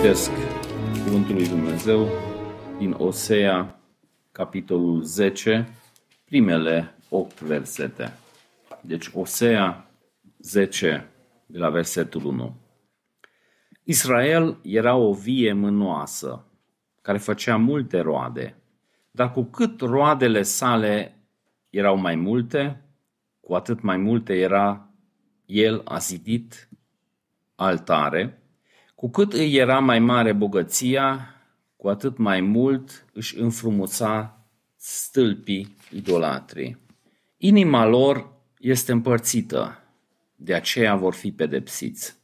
citesc Cuvântul lui Dumnezeu din Osea, capitolul 10, primele 8 versete. Deci Osea 10, de la versetul 1. Israel era o vie mânoasă, care făcea multe roade, dar cu cât roadele sale erau mai multe, cu atât mai multe era el a zidit altare, cu cât îi era mai mare bogăția, cu atât mai mult își înfrumuța stâlpii idolatrii. Inima lor este împărțită, de aceea vor fi pedepsiți.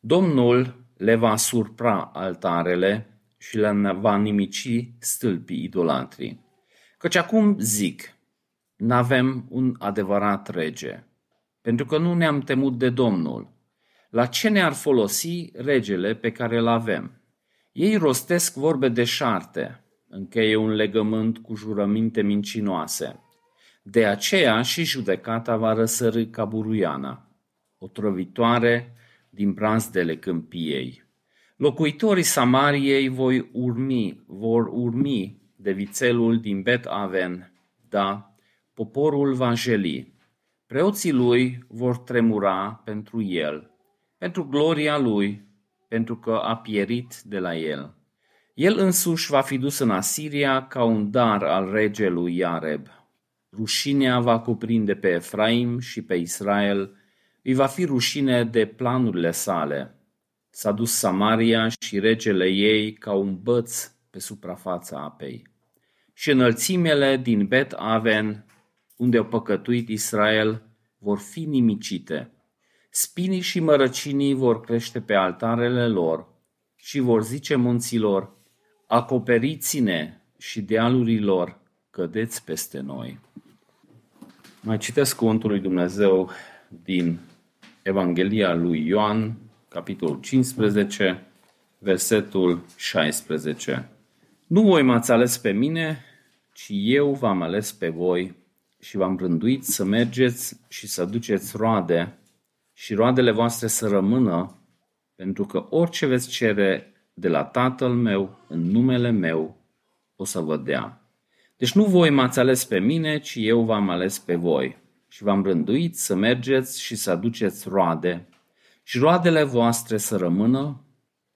Domnul le va surpra altarele și le va nimici stâlpii idolatrii. Căci acum zic, n-avem un adevărat rege, pentru că nu ne-am temut de Domnul. La ce ne-ar folosi regele pe care îl avem? Ei rostesc vorbe de șarte, încheie un legământ cu jurăminte mincinoase. De aceea și judecata va răsărâ ca buruiana, o trăvitoare din brazdele câmpiei. Locuitorii Samariei voi urmi, vor urmi de vițelul din Bet Aven, da, poporul va jeli. Preoții lui vor tremura pentru el, pentru gloria lui, pentru că a pierit de la el. El însuși va fi dus în Asiria ca un dar al regelui Iareb. Rușinea va cuprinde pe Efraim și pe Israel, îi va fi rușine de planurile sale. S-a dus Samaria și regele ei ca un băț pe suprafața apei. Și înălțimele din Bet Aven unde au păcătuit Israel, vor fi nimicite. Spinii și mărăcinii vor crește pe altarele lor și vor zice munților, acoperiți-ne și dealurilor, cădeți peste noi. Mai citesc cuvântul lui Dumnezeu din Evanghelia lui Ioan, capitolul 15, versetul 16. Nu voi m-ați ales pe mine, ci eu v-am ales pe voi și v-am rânduit să mergeți și să duceți roade și roadele voastre să rămână, pentru că orice veți cere de la Tatăl meu, în numele meu, o să vă dea. Deci nu voi m-ați ales pe mine, ci eu v-am ales pe voi și v-am rânduit să mergeți și să aduceți roade și roadele voastre să rămână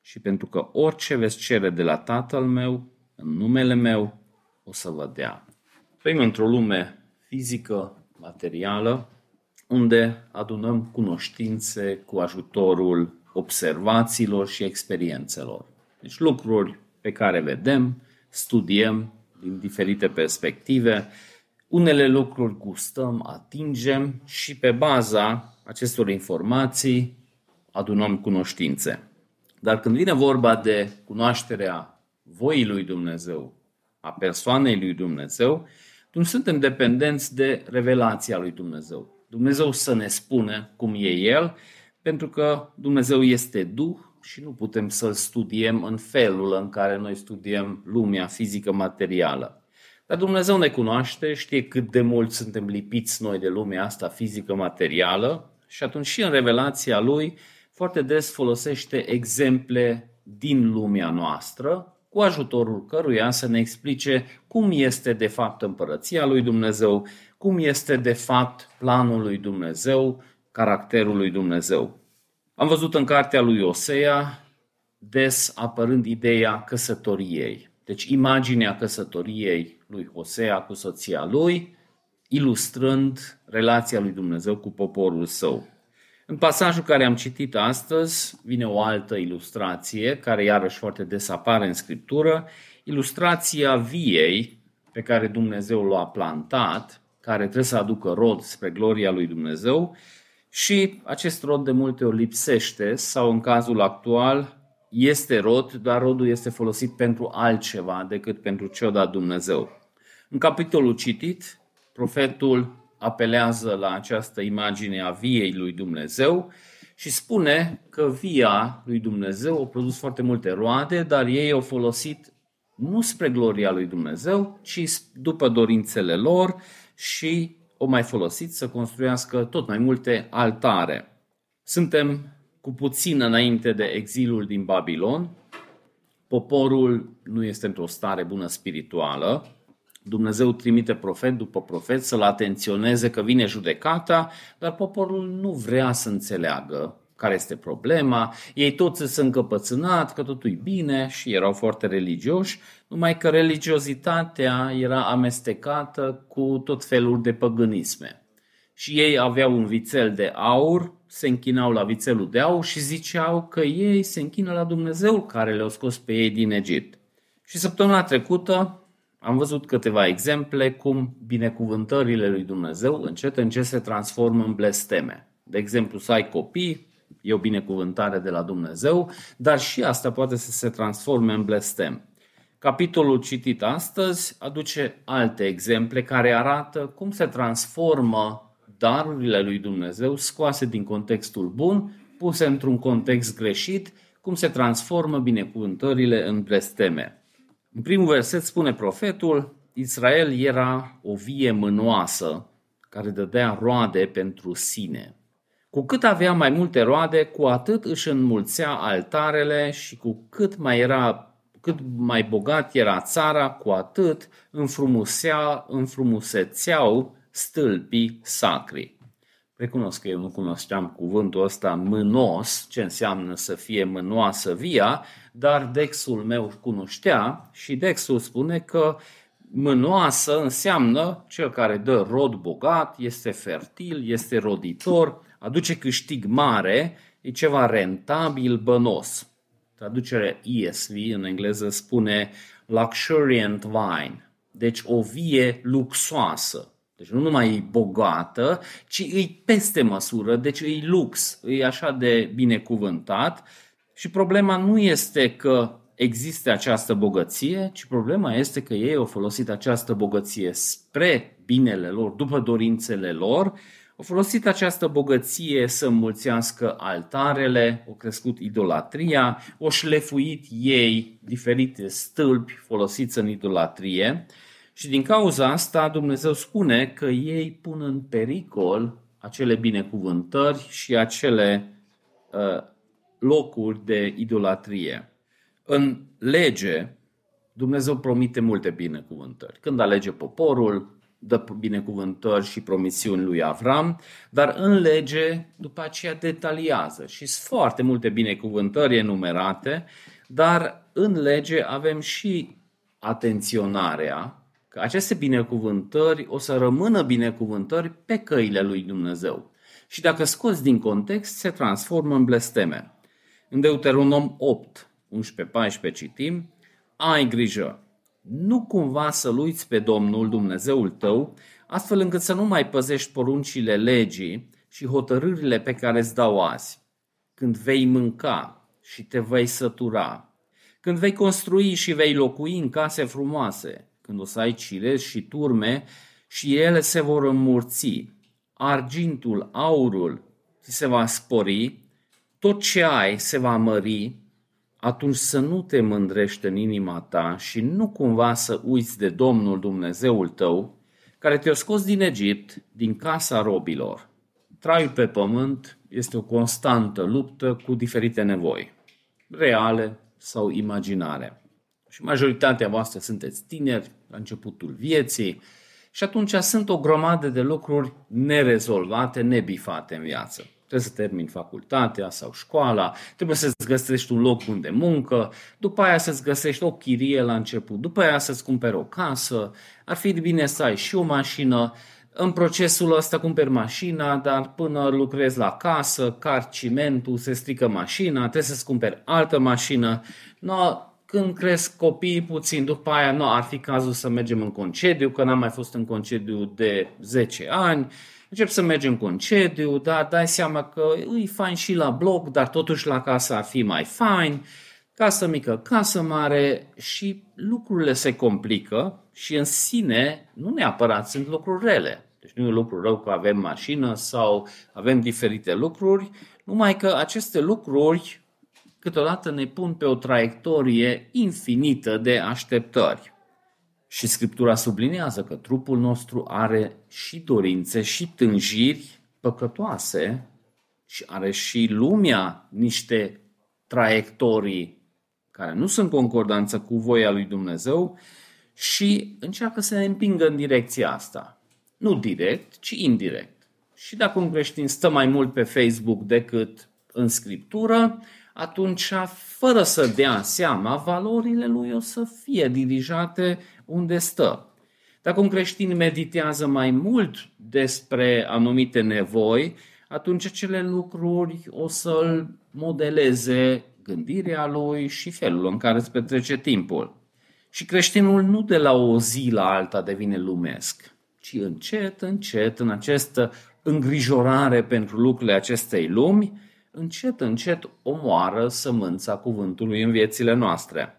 și pentru că orice veți cere de la Tatăl meu, în numele meu, o să vă dea. Trăim într-o lume fizică, materială, unde adunăm cunoștințe cu ajutorul observațiilor și experiențelor. Deci lucruri pe care vedem, studiem din diferite perspective, unele lucruri gustăm, atingem și pe baza acestor informații adunăm cunoștințe. Dar când vine vorba de cunoașterea voii lui Dumnezeu, a persoanei lui Dumnezeu, nu suntem dependenți de revelația lui Dumnezeu. Dumnezeu să ne spune cum e El, pentru că Dumnezeu este Duh și nu putem să-L studiem în felul în care noi studiem lumea fizică materială. Dar Dumnezeu ne cunoaște, știe cât de mult suntem lipiți noi de lumea asta fizică materială și atunci și în revelația Lui foarte des folosește exemple din lumea noastră cu ajutorul căruia să ne explice cum este de fapt împărăția lui Dumnezeu, cum este de fapt planul lui Dumnezeu, caracterul lui Dumnezeu. Am văzut în cartea lui Osea des apărând ideea căsătoriei. Deci imaginea căsătoriei lui Osea cu soția lui, ilustrând relația lui Dumnezeu cu poporul său. În pasajul care am citit astăzi vine o altă ilustrație, care iarăși foarte des apare în Scriptură, ilustrația viei pe care Dumnezeu l-a plantat, care trebuie să aducă rod spre gloria lui Dumnezeu și acest rod de multe ori lipsește sau în cazul actual este rod, dar rodul este folosit pentru altceva decât pentru ce dat Dumnezeu. În capitolul citit, profetul apelează la această imagine a viei lui Dumnezeu și spune că via lui Dumnezeu a produs foarte multe roade, dar ei au folosit nu spre gloria lui Dumnezeu, ci după dorințele lor și o mai folosit să construiască tot mai multe altare. Suntem cu puțin înainte de exilul din Babilon poporul nu este într-o stare bună spirituală, Dumnezeu trimite profet după profet să-l atenționeze că vine judecata, dar poporul nu vrea să înțeleagă care este problema. Ei toți sunt încăpățânat că totul e bine și erau foarte religioși, numai că religiozitatea era amestecată cu tot felul de păgânisme. Și ei aveau un vițel de aur, se închinau la vițelul de aur și ziceau că ei se închină la Dumnezeu care le-a scos pe ei din Egipt. Și săptămâna trecută am văzut câteva exemple cum binecuvântările lui Dumnezeu încet încet se transformă în blesteme. De exemplu, să ai copii, e o binecuvântare de la Dumnezeu, dar și asta poate să se transforme în blestem. Capitolul citit astăzi aduce alte exemple care arată cum se transformă darurile lui Dumnezeu scoase din contextul bun, puse într-un context greșit, cum se transformă binecuvântările în blesteme. În primul verset spune profetul, Israel era o vie mânoasă care dădea roade pentru sine. Cu cât avea mai multe roade, cu atât își înmulțea altarele și cu cât mai era cât mai bogat era țara, cu atât înfrumuseau, înfrumusețeau stâlpii sacri. Recunosc că eu nu cunoșteam cuvântul ăsta mânos, ce înseamnă să fie mânoasă via, dar Dexul meu cunoștea și Dexul spune că mânoasă înseamnă cel care dă rod bogat, este fertil, este roditor, aduce câștig mare, e ceva rentabil, bănos. Traducerea ESV în engleză spune luxuriant vine, deci o vie luxoasă. Deci nu numai e bogată, ci e peste măsură, deci e lux, e așa de binecuvântat. Și problema nu este că există această bogăție, ci problema este că ei au folosit această bogăție spre binele lor, după dorințele lor au folosit această bogăție să înmulțească altarele, au crescut idolatria, au șlefuit ei diferite stâlpi folosiți în idolatrie și din cauza asta Dumnezeu spune că ei pun în pericol acele binecuvântări și acele uh, locuri de idolatrie. În lege, Dumnezeu promite multe binecuvântări. Când alege poporul, dă binecuvântări și promisiuni lui Avram, dar în lege după aceea detaliază și sunt foarte multe binecuvântări enumerate, dar în lege avem și atenționarea că aceste binecuvântări o să rămână binecuvântări pe căile lui Dumnezeu. Și dacă scoți din context, se transformă în blesteme. În Deuteronom 8, 11-14 citim, ai grijă, nu cumva să-L uiți pe Domnul Dumnezeul tău, astfel încât să nu mai păzești poruncile legii și hotărârile pe care îți dau azi. Când vei mânca și te vei sătura, când vei construi și vei locui în case frumoase, când o să ai cirezi și turme și ele se vor înmurți, argintul, aurul ți se va spori, tot ce ai se va mări atunci să nu te mândrești în inima ta și nu cumva să uiți de Domnul Dumnezeul tău, care te-a scos din Egipt, din casa robilor. Traiul pe pământ este o constantă luptă cu diferite nevoi, reale sau imaginare. Și majoritatea voastră sunteți tineri, la începutul vieții, și atunci sunt o grămadă de lucruri nerezolvate, nebifate în viață. Trebuie să termini facultatea sau școala, trebuie să-ți găsești un loc bun de muncă, după aia să-ți găsești o chirie la început, după aia să-ți cumperi o casă, ar fi bine să ai și o mașină, în procesul ăsta cumperi mașina, dar până lucrezi la casă, car cimentul, se strică mașina, trebuie să-ți cumperi altă mașină. No, când cresc copii puțin după aia, nu, ar fi cazul să mergem în concediu, că n-am mai fost în concediu de 10 ani, încep să mergem în concediu, dar dai seama că e fain și la bloc, dar totuși la casă ar fi mai fain, casă mică, casă mare și lucrurile se complică și în sine nu neapărat sunt lucruri rele. Deci nu e un lucru rău că avem mașină sau avem diferite lucruri, numai că aceste lucruri câteodată ne pun pe o traiectorie infinită de așteptări. Și Scriptura subliniază că trupul nostru are și dorințe și tânjiri păcătoase și are și lumea niște traiectorii care nu sunt concordanță cu voia lui Dumnezeu și încearcă să ne împingă în direcția asta. Nu direct, ci indirect. Și dacă un creștin stă mai mult pe Facebook decât în scriptură, atunci, fără să dea seama, valorile lui o să fie dirijate unde stă. Dacă un creștin meditează mai mult despre anumite nevoi, atunci acele lucruri o să-l modeleze gândirea lui și felul în care îți petrece timpul. Și creștinul nu de la o zi la alta devine lumesc, ci încet, încet, în această îngrijorare pentru lucrurile acestei lumi, încet, încet omoară sămânța cuvântului în viețile noastre.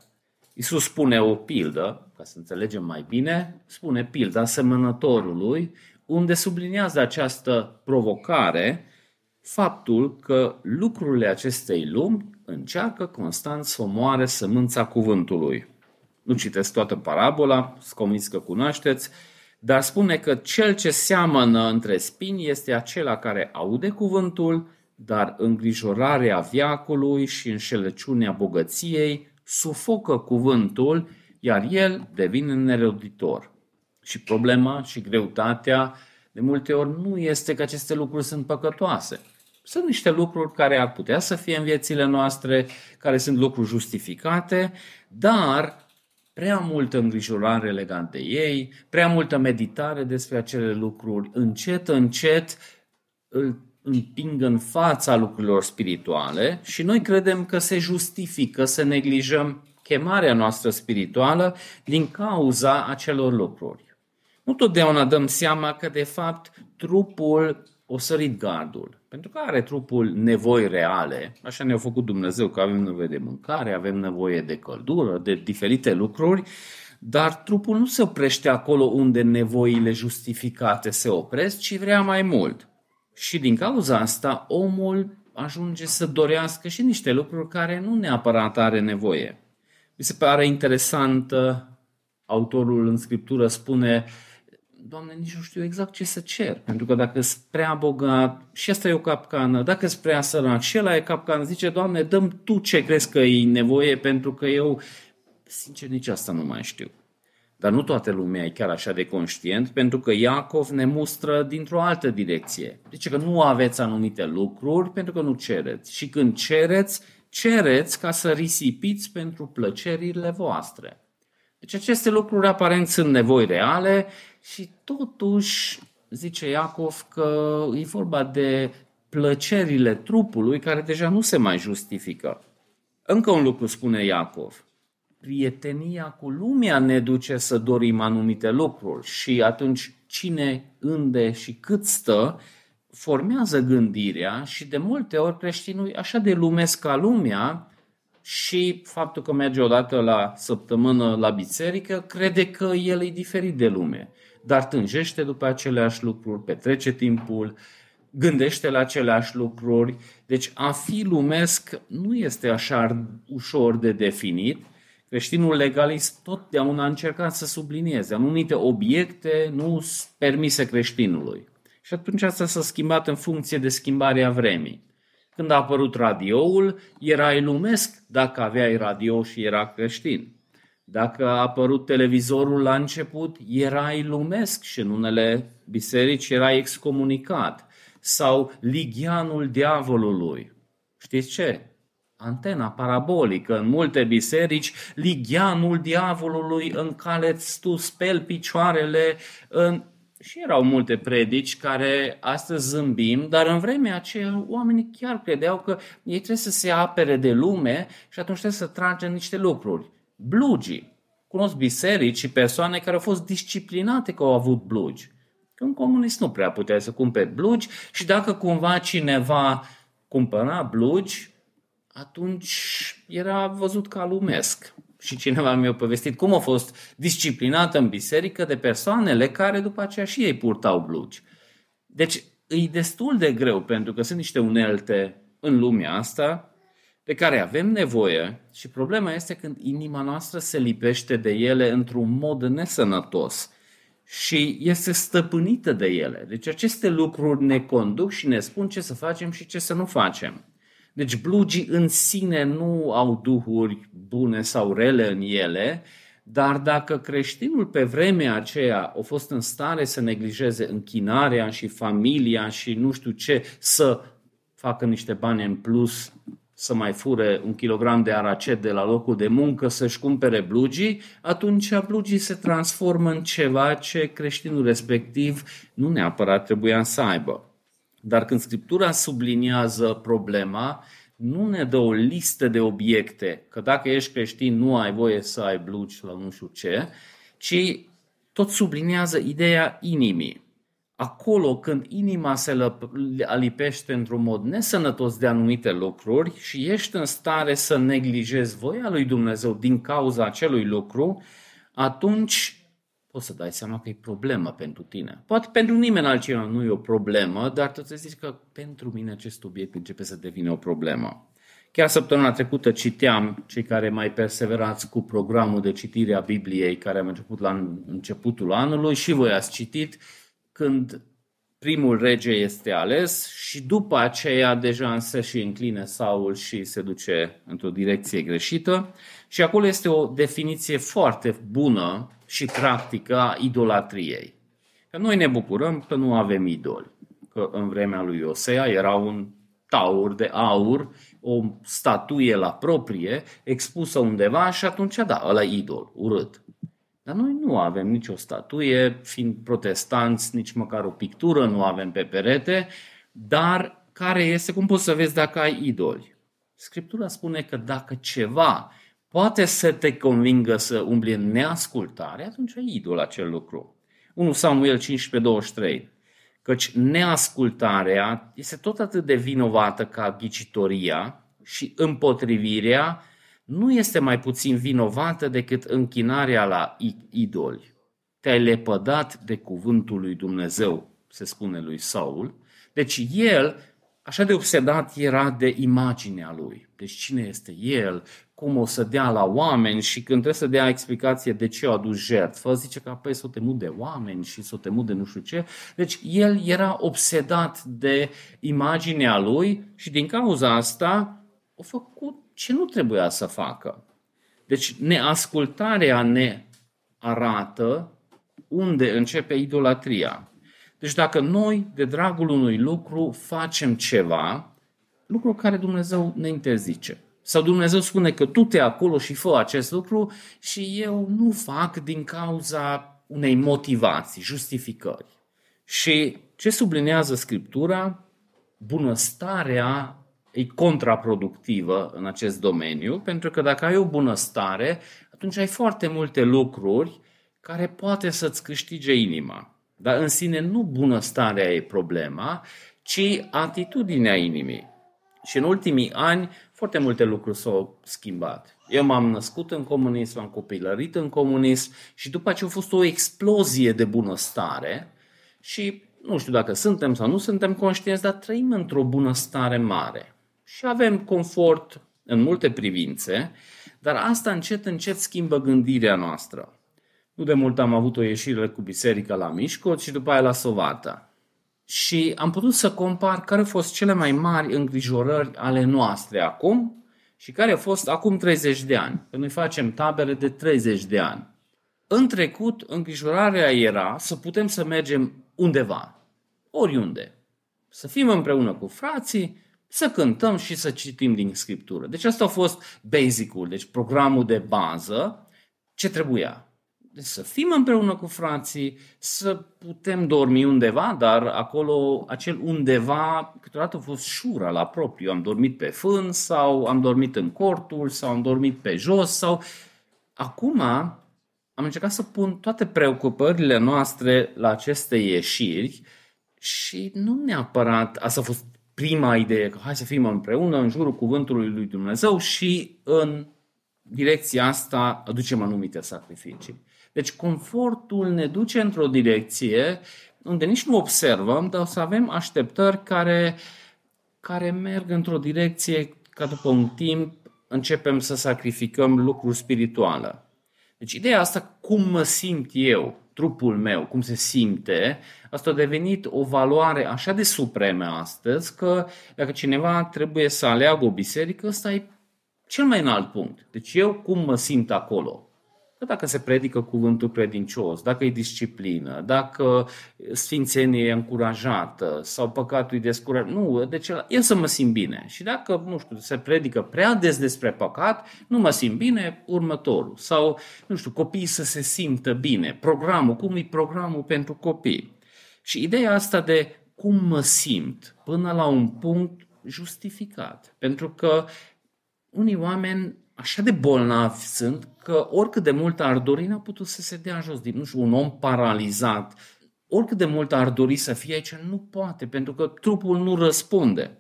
Isus spune o pildă, ca să înțelegem mai bine, spune pilda semănătorului, unde subliniază această provocare, faptul că lucrurile acestei lumi încearcă constant să omoare sămânța cuvântului. Nu citesc toată parabola, sunt convins că cunoașteți, dar spune că cel ce seamănă între spini este acela care aude cuvântul, dar îngrijorarea viacului și înșelăciunea bogăției sufocă cuvântul, iar el devine neroditor. Și problema și greutatea de multe ori nu este că aceste lucruri sunt păcătoase. Sunt niște lucruri care ar putea să fie în viețile noastre, care sunt lucruri justificate, dar prea multă îngrijorare legat de ei, prea multă meditare despre acele lucruri, încet, încet îl împing în fața lucrurilor spirituale și noi credem că se justifică să neglijăm chemarea noastră spirituală din cauza acelor lucruri. Nu totdeauna dăm seama că, de fapt, trupul o sărit gardul. Pentru că are trupul nevoi reale, așa ne-a făcut Dumnezeu că avem nevoie de mâncare, avem nevoie de căldură, de diferite lucruri, dar trupul nu se oprește acolo unde nevoile justificate se opresc, ci vrea mai mult. Și din cauza asta, omul ajunge să dorească și niște lucruri care nu neapărat are nevoie. Mi se pare interesant, autorul în scriptură spune, Doamne, nici nu știu exact ce să cer, pentru că dacă sunt prea bogat, și asta e o capcană, dacă sunt prea sărac, și ăla e capcană, zice, Doamne, dăm Tu ce crezi că e nevoie, pentru că eu, sincer, nici asta nu mai știu. Dar nu toată lumea e chiar așa de conștient, pentru că Iacov ne mustră dintr-o altă direcție. Zice că nu aveți anumite lucruri pentru că nu cereți. Și când cereți, cereți ca să risipiți pentru plăcerile voastre. Deci aceste lucruri aparent sunt nevoi reale și totuși zice Iacov că e vorba de plăcerile trupului care deja nu se mai justifică. Încă un lucru spune Iacov prietenia cu lumea ne duce să dorim anumite lucruri. Și atunci cine, unde și cât stă formează gândirea și de multe ori creștinul e așa de lumesc ca lumea și faptul că merge odată la săptămână la biserică crede că el e diferit de lume, dar tânjește după aceleași lucruri, petrece timpul, gândește la aceleași lucruri. Deci a fi lumesc nu este așa ușor de definit, Creștinul legalist totdeauna a încercat să sublinieze anumite obiecte nu permise creștinului. Și atunci asta s-a schimbat în funcție de schimbarea vremii. Când a apărut radioul, erai lumesc dacă aveai radio și era creștin. Dacă a apărut televizorul la început, erai lumesc și în unele biserici erai excomunicat. Sau ligianul diavolului. Știți ce? Antena parabolică. În multe biserici, ligianul diavolului în care tu speli picioarele în... Și erau multe predici care astăzi zâmbim, dar în vremea aceea oamenii chiar credeau că ei trebuie să se apere de lume și atunci trebuie să tragă niște lucruri. Blugii. Cunosc biserici și persoane care au fost disciplinate că au avut blugi. În comunist nu prea puteai să cumperi blugi și dacă cumva cineva cumpăra blugi, atunci era văzut ca lumesc. Și cineva mi-a povestit cum a fost disciplinată în biserică de persoanele care după aceea și ei purtau blugi. Deci e destul de greu pentru că sunt niște unelte în lumea asta de care avem nevoie și problema este când inima noastră se lipește de ele într-un mod nesănătos și este stăpânită de ele. Deci aceste lucruri ne conduc și ne spun ce să facem și ce să nu facem. Deci blugii în sine nu au duhuri bune sau rele în ele, dar dacă creștinul pe vremea aceea a fost în stare să neglijeze închinarea și familia și nu știu ce, să facă niște bani în plus, să mai fure un kilogram de aracet de la locul de muncă, să-și cumpere blugii, atunci blugii se transformă în ceva ce creștinul respectiv nu neapărat trebuia să aibă. Dar când Scriptura subliniază problema, nu ne dă o listă de obiecte, că dacă ești creștin nu ai voie să ai blugi la nu știu ce, ci tot subliniază ideea inimii. Acolo când inima se alipește într-un mod nesănătos de anumite lucruri și ești în stare să neglijezi voia lui Dumnezeu din cauza acelui lucru, atunci poți să dai seama că e problemă pentru tine. Poate pentru nimeni altcineva nu e o problemă, dar tu să zici că pentru mine acest obiect începe să devină o problemă. Chiar săptămâna trecută citeam cei care mai perseverați cu programul de citire a Bibliei care am început la începutul anului și voi ați citit când primul rege este ales și după aceea deja se și încline Saul și se duce într-o direcție greșită. Și acolo este o definiție foarte bună și practică a idolatriei. Că noi ne bucurăm că nu avem idoli. Că în vremea lui Osea era un taur de aur, o statuie la proprie, expusă undeva și atunci da, ăla idol, urât. Dar noi nu avem nicio statuie, fiind protestanți, nici măcar o pictură nu avem pe perete, dar care este, cum poți să vezi dacă ai idoli? Scriptura spune că dacă ceva poate să te convingă să umbli în neascultare, atunci ai idol acel lucru. 1 Samuel 15:23. Căci neascultarea este tot atât de vinovată ca ghicitoria și împotrivirea nu este mai puțin vinovată decât închinarea la idoli. Te-ai lepădat de cuvântul lui Dumnezeu, se spune lui Saul. Deci el, așa de obsedat era de imaginea lui. Deci cine este el, cum o să dea la oameni și când trebuie să dea explicație de ce a adus jertfă, zice că apoi s-o temut de oameni și s-o temut de nu știu ce. Deci el era obsedat de imaginea lui și din cauza asta a făcut ce nu trebuia să facă. Deci neascultarea ne arată unde începe idolatria. Deci dacă noi, de dragul unui lucru, facem ceva, lucru care Dumnezeu ne interzice. Sau Dumnezeu spune că tu te acolo și fă acest lucru și eu nu fac din cauza unei motivații, justificări. Și ce sublinează Scriptura? Bunăstarea e contraproductivă în acest domeniu, pentru că dacă ai o bunăstare, atunci ai foarte multe lucruri care poate să-ți câștige inima. Dar în sine nu bunăstarea e problema, ci atitudinea inimii. Și în ultimii ani foarte multe lucruri s-au schimbat. Eu m-am născut în comunism, am copilărit în comunism și după aceea a fost o explozie de bunăstare și nu știu dacă suntem sau nu suntem conștienți, dar trăim într-o bunăstare mare și avem confort în multe privințe, dar asta încet, încet schimbă gândirea noastră. Nu de mult am avut o ieșire cu biserica la Mișcot și după aia la Sovata. Și am putut să compar care au fost cele mai mari îngrijorări ale noastre acum și care au fost acum 30 de ani. Că noi facem tabere de 30 de ani. În trecut, îngrijorarea era să putem să mergem undeva, oriunde. Să fim împreună cu frații, să cântăm și să citim din Scriptură. Deci asta a fost basic-ul, deci programul de bază, ce trebuia. Deci să fim împreună cu frații, să putem dormi undeva, dar acolo, acel undeva, câteodată a fost șura la propriu. Am dormit pe fân sau am dormit în cortul sau am dormit pe jos sau... Acum am încercat să pun toate preocupările noastre la aceste ieșiri și nu neapărat, asta a fost prima idee, că hai să fim împreună în jurul cuvântului lui Dumnezeu și în direcția asta aducem anumite sacrificii. Deci confortul ne duce într-o direcție unde nici nu observăm, dar o să avem așteptări care, care merg într-o direcție ca după un timp începem să sacrificăm lucruri spirituale. Deci ideea asta, cum mă simt eu, trupul meu, cum se simte, asta a devenit o valoare așa de supremă astăzi că dacă cineva trebuie să aleagă o biserică, ăsta e cel mai înalt punct. Deci eu cum mă simt acolo? Că dacă se predică cuvântul credincios, dacă e disciplină, dacă sfințenie e încurajată sau păcatul e descurajat, nu, deci eu să mă simt bine. Și dacă, nu știu, se predică prea des despre păcat, nu mă simt bine, următorul. Sau, nu știu, copiii să se simtă bine. Programul, cum e programul pentru copii? Și ideea asta de cum mă simt până la un punct justificat. Pentru că unii oameni așa de bolnavi sunt că oricât de mult ar dori, n-a putut să se dea jos. Nu știu, un om paralizat, oricât de mult ar dori să fie aici, nu poate, pentru că trupul nu răspunde.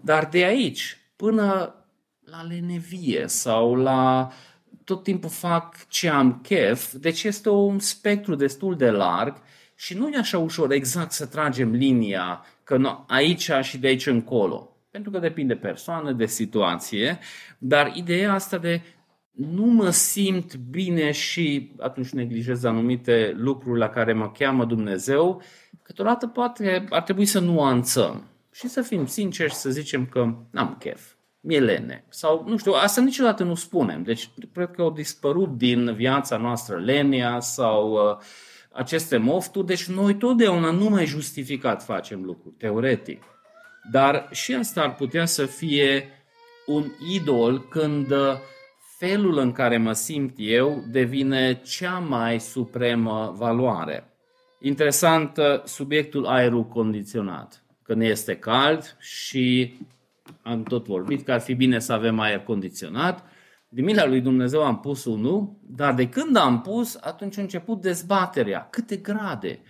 Dar de aici până la lenevie sau la tot timpul fac ce am chef, deci este un spectru destul de larg și nu e așa ușor exact să tragem linia că nu, aici și de aici încolo pentru că depinde de persoană, de situație, dar ideea asta de nu mă simt bine și atunci neglijez anumite lucruri la care mă cheamă Dumnezeu, câteodată poate ar trebui să nuanțăm și să fim sinceri și să zicem că n-am chef, mi-e lene. Sau, nu știu, asta niciodată nu spunem. Deci, cred că au dispărut din viața noastră lenia sau uh, aceste mofturi. Deci, noi totdeauna nu mai justificat facem lucruri, teoretic. Dar și asta ar putea să fie un idol când uh, felul în care mă simt eu devine cea mai supremă valoare. Interesant uh, subiectul aerul condiționat. Când este cald și am tot vorbit că ar fi bine să avem aer condiționat, din mila lui Dumnezeu am pus unul, dar de când am pus, atunci a început dezbaterea. Câte grade?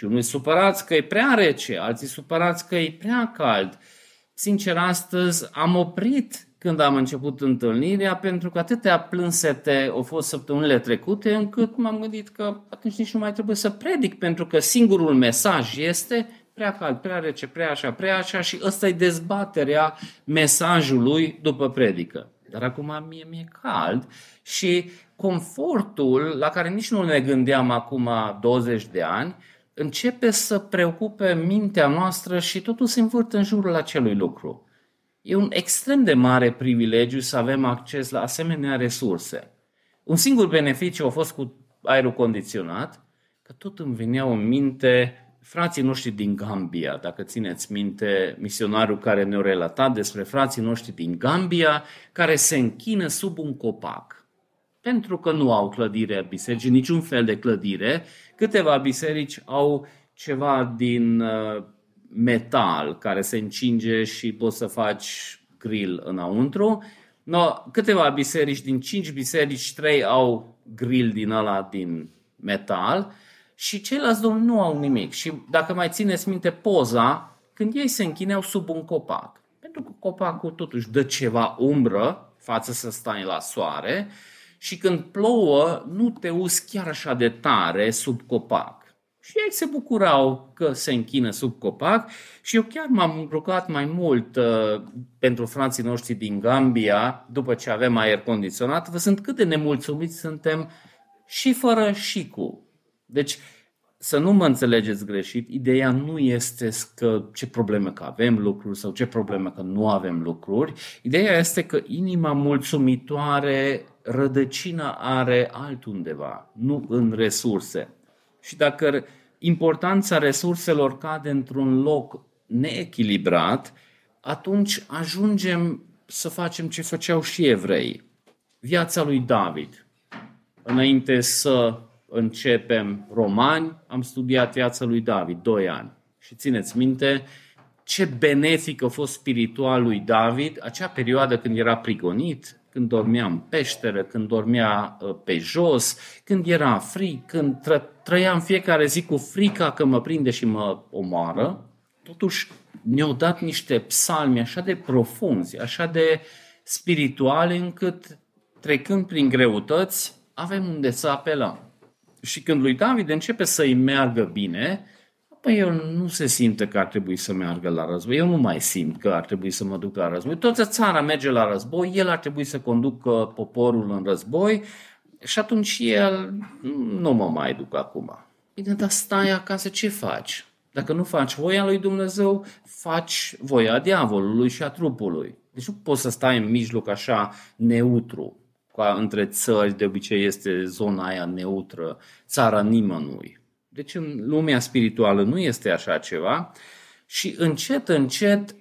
Și unii supărați că e prea rece, alții supărați că e prea cald. Sincer, astăzi am oprit când am început întâlnirea, pentru că atâtea plânsete au fost săptămânile trecute, încât m-am gândit că atunci nici nu mai trebuie să predic, pentru că singurul mesaj este prea cald, prea rece, prea așa, prea așa și ăsta e dezbaterea mesajului după predică. Dar acum mie mi-e cald și confortul la care nici nu ne gândeam acum 20 de ani, începe să preocupe mintea noastră și totul se învârte în jurul acelui lucru. E un extrem de mare privilegiu să avem acces la asemenea resurse. Un singur beneficiu a fost cu aerul condiționat, că tot îmi veneau în minte frații noștri din Gambia, dacă țineți minte misionarul care ne-a relatat despre frații noștri din Gambia, care se închină sub un copac pentru că nu au clădire biserici, niciun fel de clădire. Câteva biserici au ceva din uh, metal care se încinge și poți să faci grill înăuntru. No, câteva biserici, din cinci biserici, trei au grill din ăla din metal și ceilalți domnuli nu au nimic. Și dacă mai țineți minte poza, când ei se închineau sub un copac. Pentru că copacul totuși dă ceva umbră față să stai la soare și când plouă nu te uzi chiar așa de tare sub copac. Și ei se bucurau că se închină sub copac și eu chiar m-am rugat mai mult uh, pentru frații noștri din Gambia, după ce avem aer condiționat, văzând cât de nemulțumiți suntem și fără și cu. Deci, să nu mă înțelegeți greșit, ideea nu este că ce probleme că avem lucruri sau ce probleme că nu avem lucruri. Ideea este că inima mulțumitoare rădăcina are altundeva, nu în resurse. Și dacă importanța resurselor cade într-un loc neechilibrat, atunci ajungem să facem ce făceau și evrei. Viața lui David. Înainte să începem romani, am studiat viața lui David, doi ani. Și țineți minte ce benefic a fost spiritual lui David, acea perioadă când era prigonit, când dormea în peșteră, când dormea uh, pe jos, când era fric, când tră, trăia în fiecare zi cu frica că mă prinde și mă omoară, totuși ne-au dat niște psalmi așa de profunzi, așa de spirituale, încât trecând prin greutăți, avem unde să apelăm. Și când lui David începe să-i meargă bine, Păi el nu se simte că ar trebui să meargă la război. Eu nu mai simt că ar trebui să mă duc la război. Toată țara merge la război, el ar trebui să conducă poporul în război și atunci el nu mă mai duc acum. Bine, dar stai acasă, ce faci? Dacă nu faci voia lui Dumnezeu, faci voia diavolului și a trupului. Deci nu poți să stai în mijloc așa neutru. Ca între țări de obicei este zona aia neutră, țara nimănui. Deci în lumea spirituală nu este așa ceva și încet, încet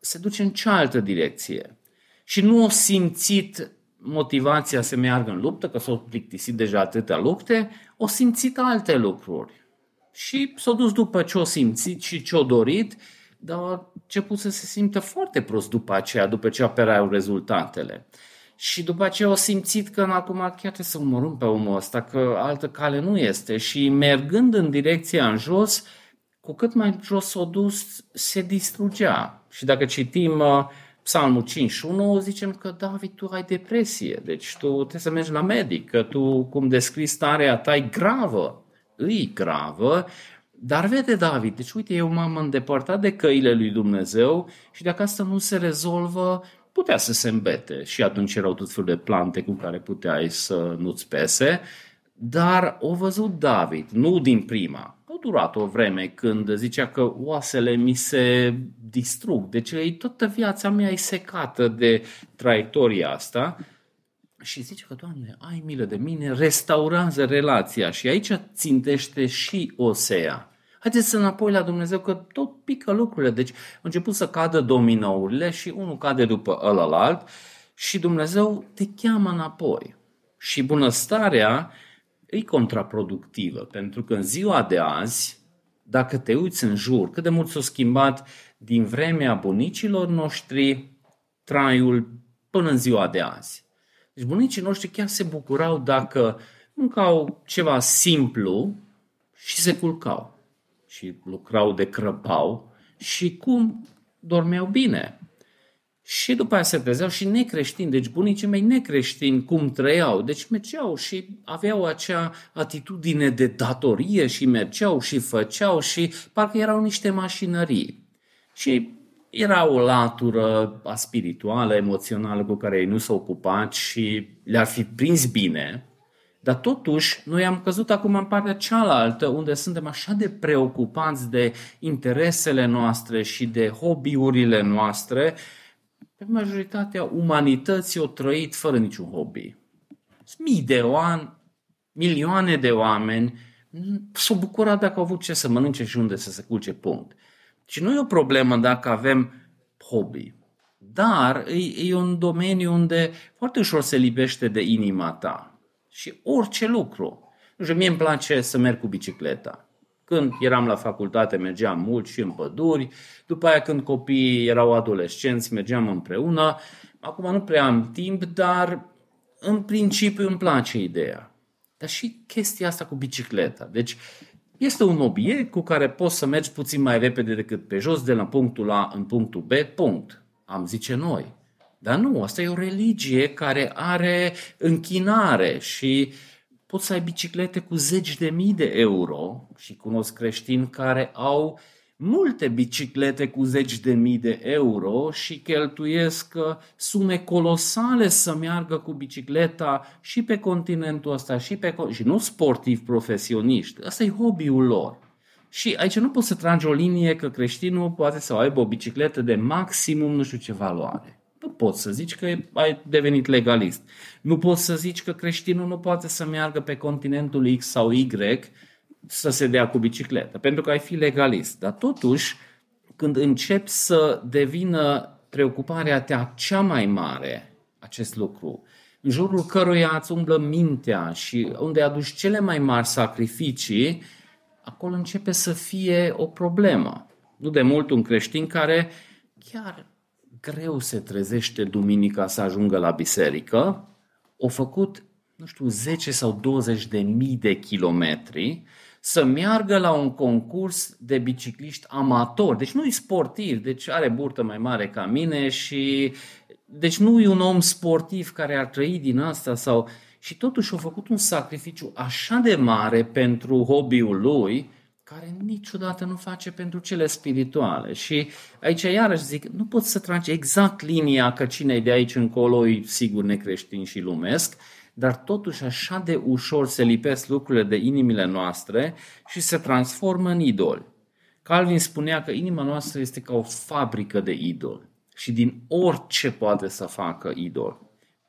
se duce în cealaltă direcție. Și nu o simțit motivația să meargă în luptă, că s-au plictisit deja atâtea lupte, o simțit alte lucruri. Și s-a dus după ce o simțit și ce o dorit, dar a început să se simtă foarte prost după aceea, după ce apăreau rezultatele. Și după aceea au simțit că acum chiar trebuie să umorâm pe omul ăsta, că altă cale nu este. Și mergând în direcția în jos, cu cât mai jos s-a dus, se distrugea. Și dacă citim uh, Psalmul 51, zicem că David, tu ai depresie, deci tu trebuie să mergi la medic, că tu, cum descrii starea ta, e gravă, îi gravă, dar vede David, deci uite, eu m-am îndepărtat de căile lui Dumnezeu și dacă asta nu se rezolvă, putea să se îmbete și atunci erau tot felul de plante cu care puteai să nu-ți pese, dar o văzut David, nu din prima. A durat o vreme când zicea că oasele mi se distrug, deci toată viața mea e secată de traiectoria asta și zice că, Doamne, ai milă de mine, restaurează relația și aici țintește și Osea. Haideți să înapoi la Dumnezeu că tot pică lucrurile. Deci au început să cadă dominourile și unul cade după ălălalt și Dumnezeu te cheamă înapoi. Și bunăstarea e contraproductivă, pentru că în ziua de azi, dacă te uiți în jur, cât de mult s-a schimbat din vremea bunicilor noștri traiul până în ziua de azi. Deci bunicii noștri chiar se bucurau dacă mâncau ceva simplu și se culcau și lucrau de crăpau și cum dormeau bine. Și după aia se trezeau și necreștini, deci bunicii mei necreștini cum trăiau, deci mergeau și aveau acea atitudine de datorie și mergeau și făceau și parcă erau niște mașinării. Și era o latură a spirituală, emoțională cu care ei nu s-au ocupat și le-ar fi prins bine, dar totuși, noi am căzut acum în partea cealaltă, unde suntem așa de preocupați de interesele noastre și de hobby-urile noastre, pe majoritatea umanității o trăit fără niciun hobby. Mii de oameni, milioane de oameni s-au bucurat dacă au avut ce să mănânce și unde să se culce, punct. Și nu e o problemă dacă avem hobby. Dar e, e un domeniu unde foarte ușor se lipește de inima ta și orice lucru. Nu știu, mie îmi place să merg cu bicicleta. Când eram la facultate, mergeam mult și în păduri. După aia, când copiii erau adolescenți, mergeam împreună. Acum nu prea am timp, dar în principiu îmi place ideea. Dar și chestia asta cu bicicleta. Deci, este un obiect cu care poți să mergi puțin mai repede decât pe jos, de la punctul A în punctul B, punct. Am zice noi. Dar nu, asta e o religie care are închinare și poți să ai biciclete cu zeci de mii de euro și cunosc creștini care au multe biciclete cu zeci de mii de euro și cheltuiesc uh, sume colosale să meargă cu bicicleta și pe continentul ăsta și, pe, și nu sportivi profesioniști. Asta e hobby-ul lor. Și aici nu poți să tragi o linie că creștinul poate să aibă o bicicletă de maximum nu știu ce valoare. Nu poți să zici că ai devenit legalist. Nu poți să zici că creștinul nu poate să meargă pe continentul X sau Y să se dea cu bicicletă, pentru că ai fi legalist. Dar totuși, când începi să devină preocuparea ta cea mai mare acest lucru, în jurul căruia îți umblă mintea și unde aduci cele mai mari sacrificii, acolo începe să fie o problemă. Nu de mult un creștin care chiar greu se trezește duminica să ajungă la biserică, au făcut, nu știu, 10 sau 20 de mii de kilometri să meargă la un concurs de bicicliști amatori. Deci nu e sportiv, deci are burtă mai mare ca mine și deci nu e un om sportiv care ar trăi din asta sau și totuși a făcut un sacrificiu așa de mare pentru hobby-ul lui, care niciodată nu face pentru cele spirituale. Și aici iarăși zic, nu poți să tragi exact linia că cine de aici încolo e sigur necreștin și lumesc, dar totuși așa de ușor se lipesc lucrurile de inimile noastre și se transformă în idoli. Calvin spunea că inima noastră este ca o fabrică de idol și din orice poate să facă idol.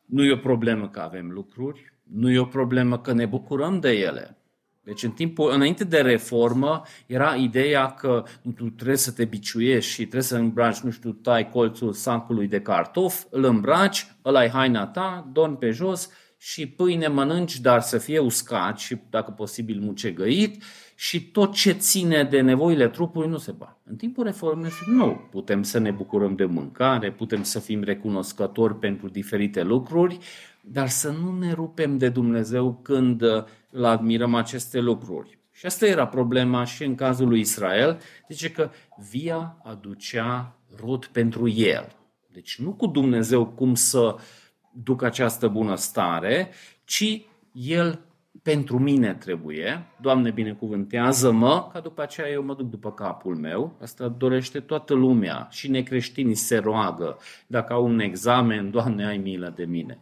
Nu e o problemă că avem lucruri, nu e o problemă că ne bucurăm de ele. Deci în timpul, înainte de reformă era ideea că nu, tu trebuie să te biciuiești și trebuie să îmbraci, nu știu, tai colțul sacului de cartof, îl îmbraci, ăla ai haina ta, dormi pe jos și pâine mănânci, dar să fie uscat și dacă posibil mucegăit și tot ce ține de nevoile trupului nu se va. În timpul reformei nu. Putem să ne bucurăm de mâncare, putem să fim recunoscători pentru diferite lucruri, dar să nu ne rupem de Dumnezeu când uh, îl admirăm aceste lucruri. Și asta era problema și în cazul lui Israel. Zice că via aducea rod pentru el. Deci nu cu Dumnezeu cum să duc această bunăstare, ci el pentru mine trebuie, Doamne binecuvântează-mă, ca după aceea eu mă duc după capul meu. Asta dorește toată lumea și necreștinii se roagă. Dacă au un examen, Doamne, ai milă de mine.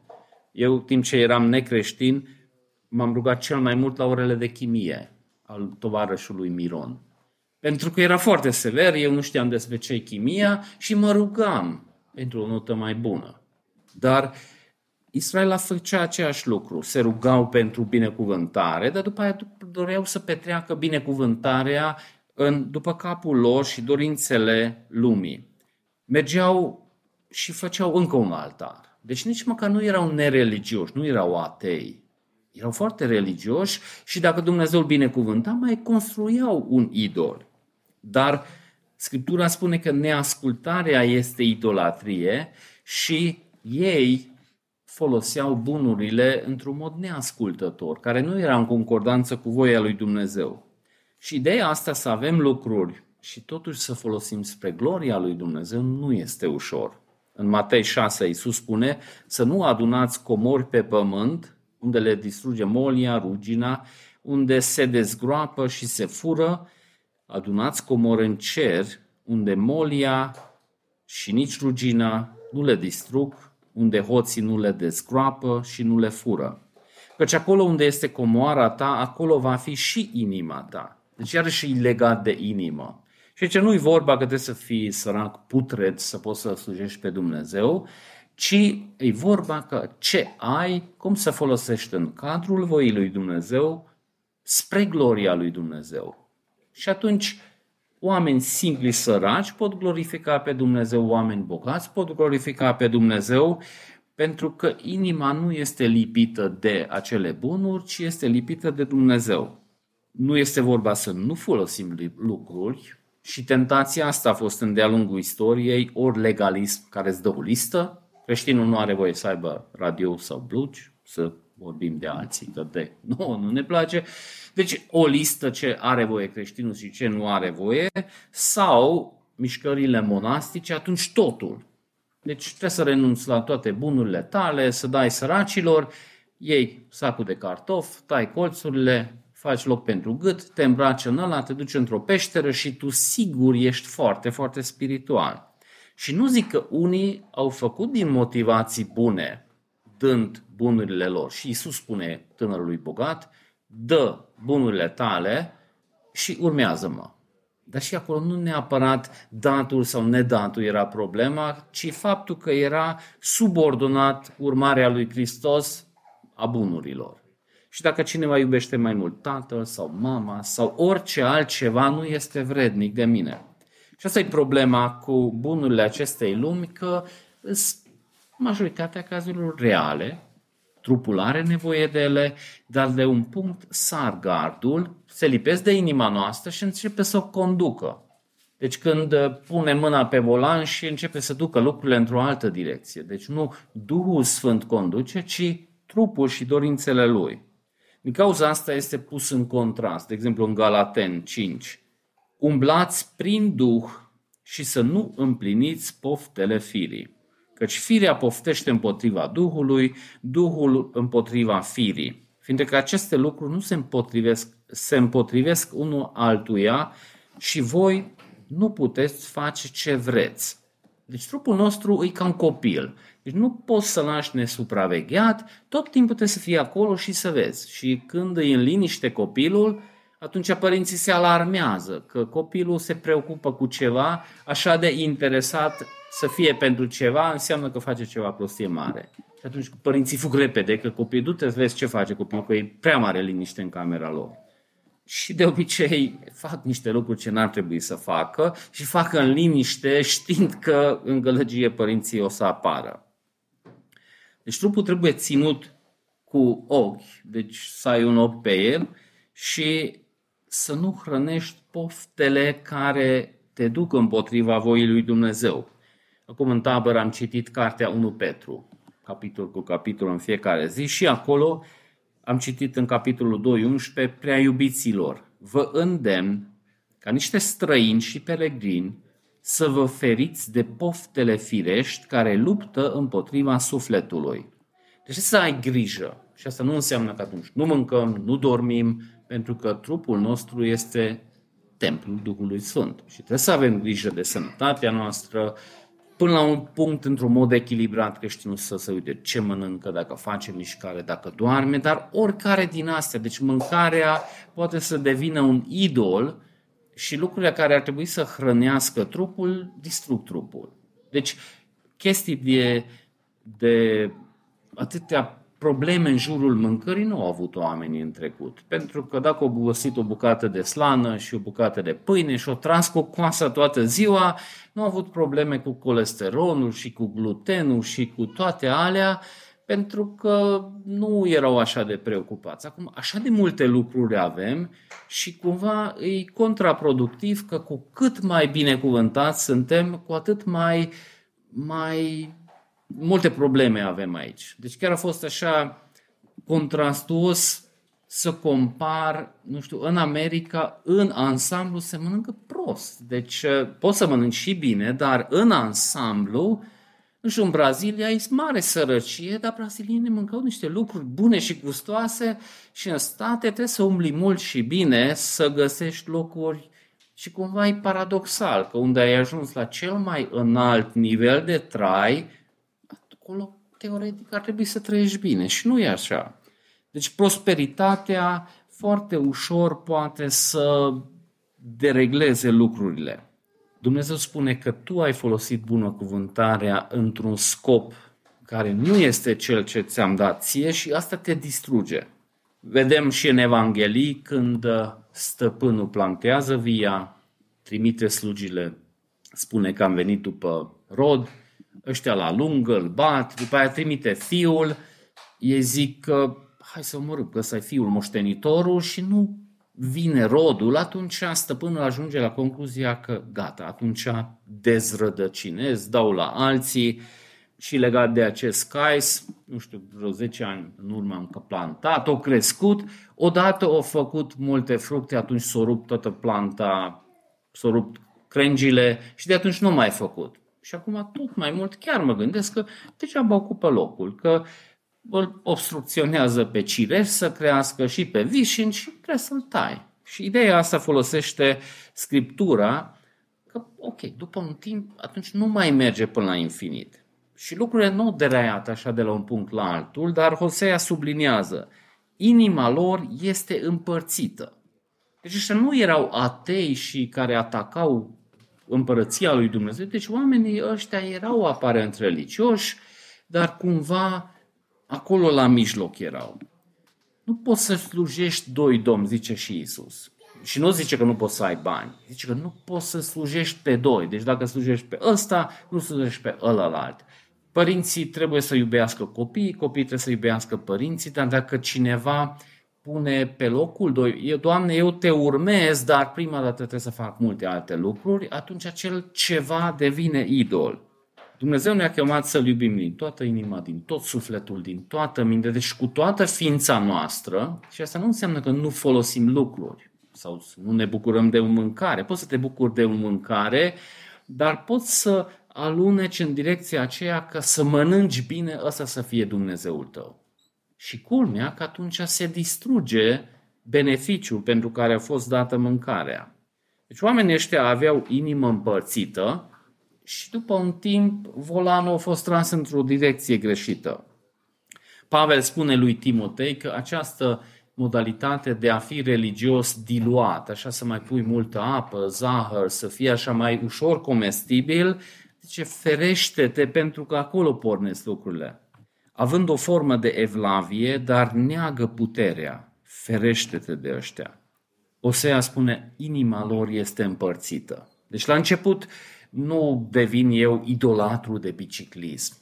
Eu, timp ce eram necreștin, m-am rugat cel mai mult la orele de chimie al tovarășului Miron. Pentru că era foarte sever, eu nu știam despre ce chimia și mă rugam pentru o notă mai bună. Dar Israel a făcea aceeași lucru. Se rugau pentru binecuvântare, dar după aia doreau să petreacă binecuvântarea în, după capul lor și dorințele lumii. Mergeau și făceau încă un altar. Deci nici măcar nu erau nereligioși, nu erau atei. Erau foarte religioși și dacă Dumnezeu îl binecuvânta, mai construiau un idol. Dar Scriptura spune că neascultarea este idolatrie și ei foloseau bunurile într-un mod neascultător, care nu era în concordanță cu voia lui Dumnezeu. Și ideea asta să avem lucruri și totuși să folosim spre gloria lui Dumnezeu nu este ușor. În Matei 6, Iisus spune să nu adunați comori pe pământ, unde le distruge molia, rugina, unde se dezgroapă și se fură, adunați comori în cer, unde molia și nici rugina nu le distrug, unde hoții nu le dezgroapă și nu le fură. Căci acolo unde este comoara ta, acolo va fi și inima ta. Deci iarăși e legat de inimă. Și ce nu-i vorba că trebuie să fii sărac putred să poți să slujești pe Dumnezeu, ci e vorba că ce ai, cum să folosești în cadrul voii lui Dumnezeu, spre gloria lui Dumnezeu. Și atunci, oameni simpli săraci pot glorifica pe Dumnezeu, oameni bogați pot glorifica pe Dumnezeu, pentru că inima nu este lipită de acele bunuri, ci este lipită de Dumnezeu. Nu este vorba să nu folosim lucruri, și tentația asta a fost în de-a lungul istoriei, ori legalism care îți dă o listă, creștinul nu are voie să aibă radio sau blugi, să vorbim de alții, că de nu, nu ne place. Deci o listă ce are voie creștinul și ce nu are voie, sau mișcările monastice, atunci totul. Deci trebuie să renunți la toate bunurile tale, să dai săracilor, iei sacul de cartof, tai colțurile, faci loc pentru gât, te îmbraci în ăla, te duci într-o peșteră și tu sigur ești foarte, foarte spiritual. Și nu zic că unii au făcut din motivații bune, dând bunurile lor. Și Isus spune tânărului bogat, dă bunurile tale și urmează-mă. Dar și acolo nu neapărat datul sau nedatul era problema, ci faptul că era subordonat urmarea lui Hristos a bunurilor. Și dacă cineva iubește mai mult tatăl sau mama sau orice altceva, nu este vrednic de mine. Și asta e problema cu bunurile acestei lumi, că majoritatea cazurilor reale, trupul are nevoie de ele, dar de un punct sar gardul, se lipesc de inima noastră și începe să o conducă. Deci când pune mâna pe volan și începe să ducă lucrurile într-o altă direcție. Deci nu Duhul Sfânt conduce, ci trupul și dorințele lui. Din cauza asta este pus în contrast, de exemplu în Galaten 5. Umblați prin Duh și să nu împliniți poftele firii. Căci firea poftește împotriva Duhului, Duhul împotriva firii. Fiindcă că aceste lucruri nu se împotrivesc, se împotrivesc unul altuia și voi nu puteți face ce vreți. Deci trupul nostru e ca un copil. Deci nu poți să lași nesupravegheat, tot timpul trebuie să fii acolo și să vezi. Și când e în liniște copilul, atunci părinții se alarmează că copilul se preocupă cu ceva așa de interesat să fie pentru ceva, înseamnă că face ceva prostie mare. Și atunci părinții fug repede că copilul, du-te să vezi ce face copilul, că e prea mare liniște în camera lor. Și de obicei fac niște lucruri ce n-ar trebui să facă și fac în liniște știind că în gălăgie părinții o să apară. Deci trupul trebuie ținut cu ochi, deci să ai un ochi pe el și să nu hrănești poftele care te duc împotriva voii lui Dumnezeu. Acum în tabără am citit cartea 1 Petru, capitol cu capitol în fiecare zi și acolo am citit în capitolul 2.11 prea iubiților, vă îndemn ca niște străini și peregrini să vă feriți de poftele firești care luptă împotriva sufletului. Deci să ai grijă. Și asta nu înseamnă că atunci nu mâncăm, nu dormim, pentru că trupul nostru este templul Duhului Sfânt. Și trebuie să avem grijă de sănătatea noastră, până la un punct într-un mod echilibrat creștinul să se uite ce mănâncă, dacă face mișcare, dacă doarme, dar oricare din astea. Deci mâncarea poate să devină un idol și lucrurile care ar trebui să hrănească trupul, distrug trupul. Deci chestii de, de atâtea probleme în jurul mâncării nu au avut oamenii în trecut. Pentru că dacă au găsit o bucată de slană și o bucată de pâine și o tras cu coasa toată ziua, nu au avut probleme cu colesterolul și cu glutenul și cu toate alea, pentru că nu erau așa de preocupați. Acum, așa de multe lucruri avem și cumva e contraproductiv că cu cât mai binecuvântați suntem, cu atât mai, mai multe probleme avem aici. Deci chiar a fost așa contrastuos să compar, nu știu, în America, în ansamblu se mănâncă prost. Deci uh, poți să mănânci și bine, dar în ansamblu, nu știu, în Brazilia e mare sărăcie, dar brazilienii mâncau niște lucruri bune și gustoase și în state trebuie să umbli mult și bine să găsești locuri și cumva e paradoxal că unde ai ajuns la cel mai înalt nivel de trai, acolo teoretic ar trebui să trăiești bine și nu e așa. Deci prosperitatea foarte ușor poate să deregleze lucrurile. Dumnezeu spune că tu ai folosit bunăcuvântarea într-un scop care nu este cel ce ți-am dat ție și asta te distruge. Vedem și în Evanghelii când stăpânul plantează via, trimite slugile, spune că am venit după rod, ăștia la lungă îl bat, după aia trimite fiul, ei zic că hai să omorâm, că să ai fiul moștenitorul și nu vine rodul, atunci stăpânul ajunge la concluzia că gata, atunci dezrădăcinez, dau la alții și legat de acest cais, nu știu, vreo 10 ani în urmă am plantat, o crescut, odată au făcut multe fructe, atunci s-a rupt toată planta, s-a rupt crengile și de atunci nu mai făcut. Și acum tot mai mult chiar mă gândesc că degeaba ocupă locul, că îl obstrucționează pe cireș să crească și pe vișin și trebuie să-l tai. Și ideea asta folosește scriptura că, ok, după un timp, atunci nu mai merge până la infinit. Și lucrurile nu deraiat așa de la un punct la altul, dar Hosea subliniază, inima lor este împărțită. Deci ăștia nu erau atei și care atacau împărăția lui Dumnezeu. Deci oamenii ăștia erau aparent religioși, dar cumva acolo la mijloc erau. Nu poți să slujești doi domni, zice și Isus. Și nu zice că nu poți să ai bani. Zice că nu poți să slujești pe doi. Deci dacă slujești pe ăsta, nu slujești pe ălălalt. Părinții trebuie să iubească copiii, copiii trebuie să iubească părinții, dar dacă cineva pune pe locul 2, eu, Doamne, eu te urmez, dar prima dată trebuie să fac multe alte lucruri, atunci acel ceva devine idol. Dumnezeu ne-a chemat să-L iubim din toată inima, din tot sufletul, din toată mintea, deci cu toată ființa noastră și asta nu înseamnă că nu folosim lucruri sau nu ne bucurăm de o mâncare. Poți să te bucuri de o mâncare, dar poți să aluneci în direcția aceea ca să mănânci bine, ăsta să fie Dumnezeul tău. Și culmea că atunci se distruge beneficiul pentru care a fost dată mâncarea. Deci oamenii ăștia aveau inimă împărțită și după un timp volanul a fost tras într-o direcție greșită. Pavel spune lui Timotei că această modalitate de a fi religios diluat, așa să mai pui multă apă, zahăr, să fie așa mai ușor comestibil, zice, ferește-te pentru că acolo pornesc lucrurile. Având o formă de evlavie, dar neagă puterea, ferește-te de ăștia. Osea spune, inima lor este împărțită. Deci la început nu devin eu idolatru de biciclism.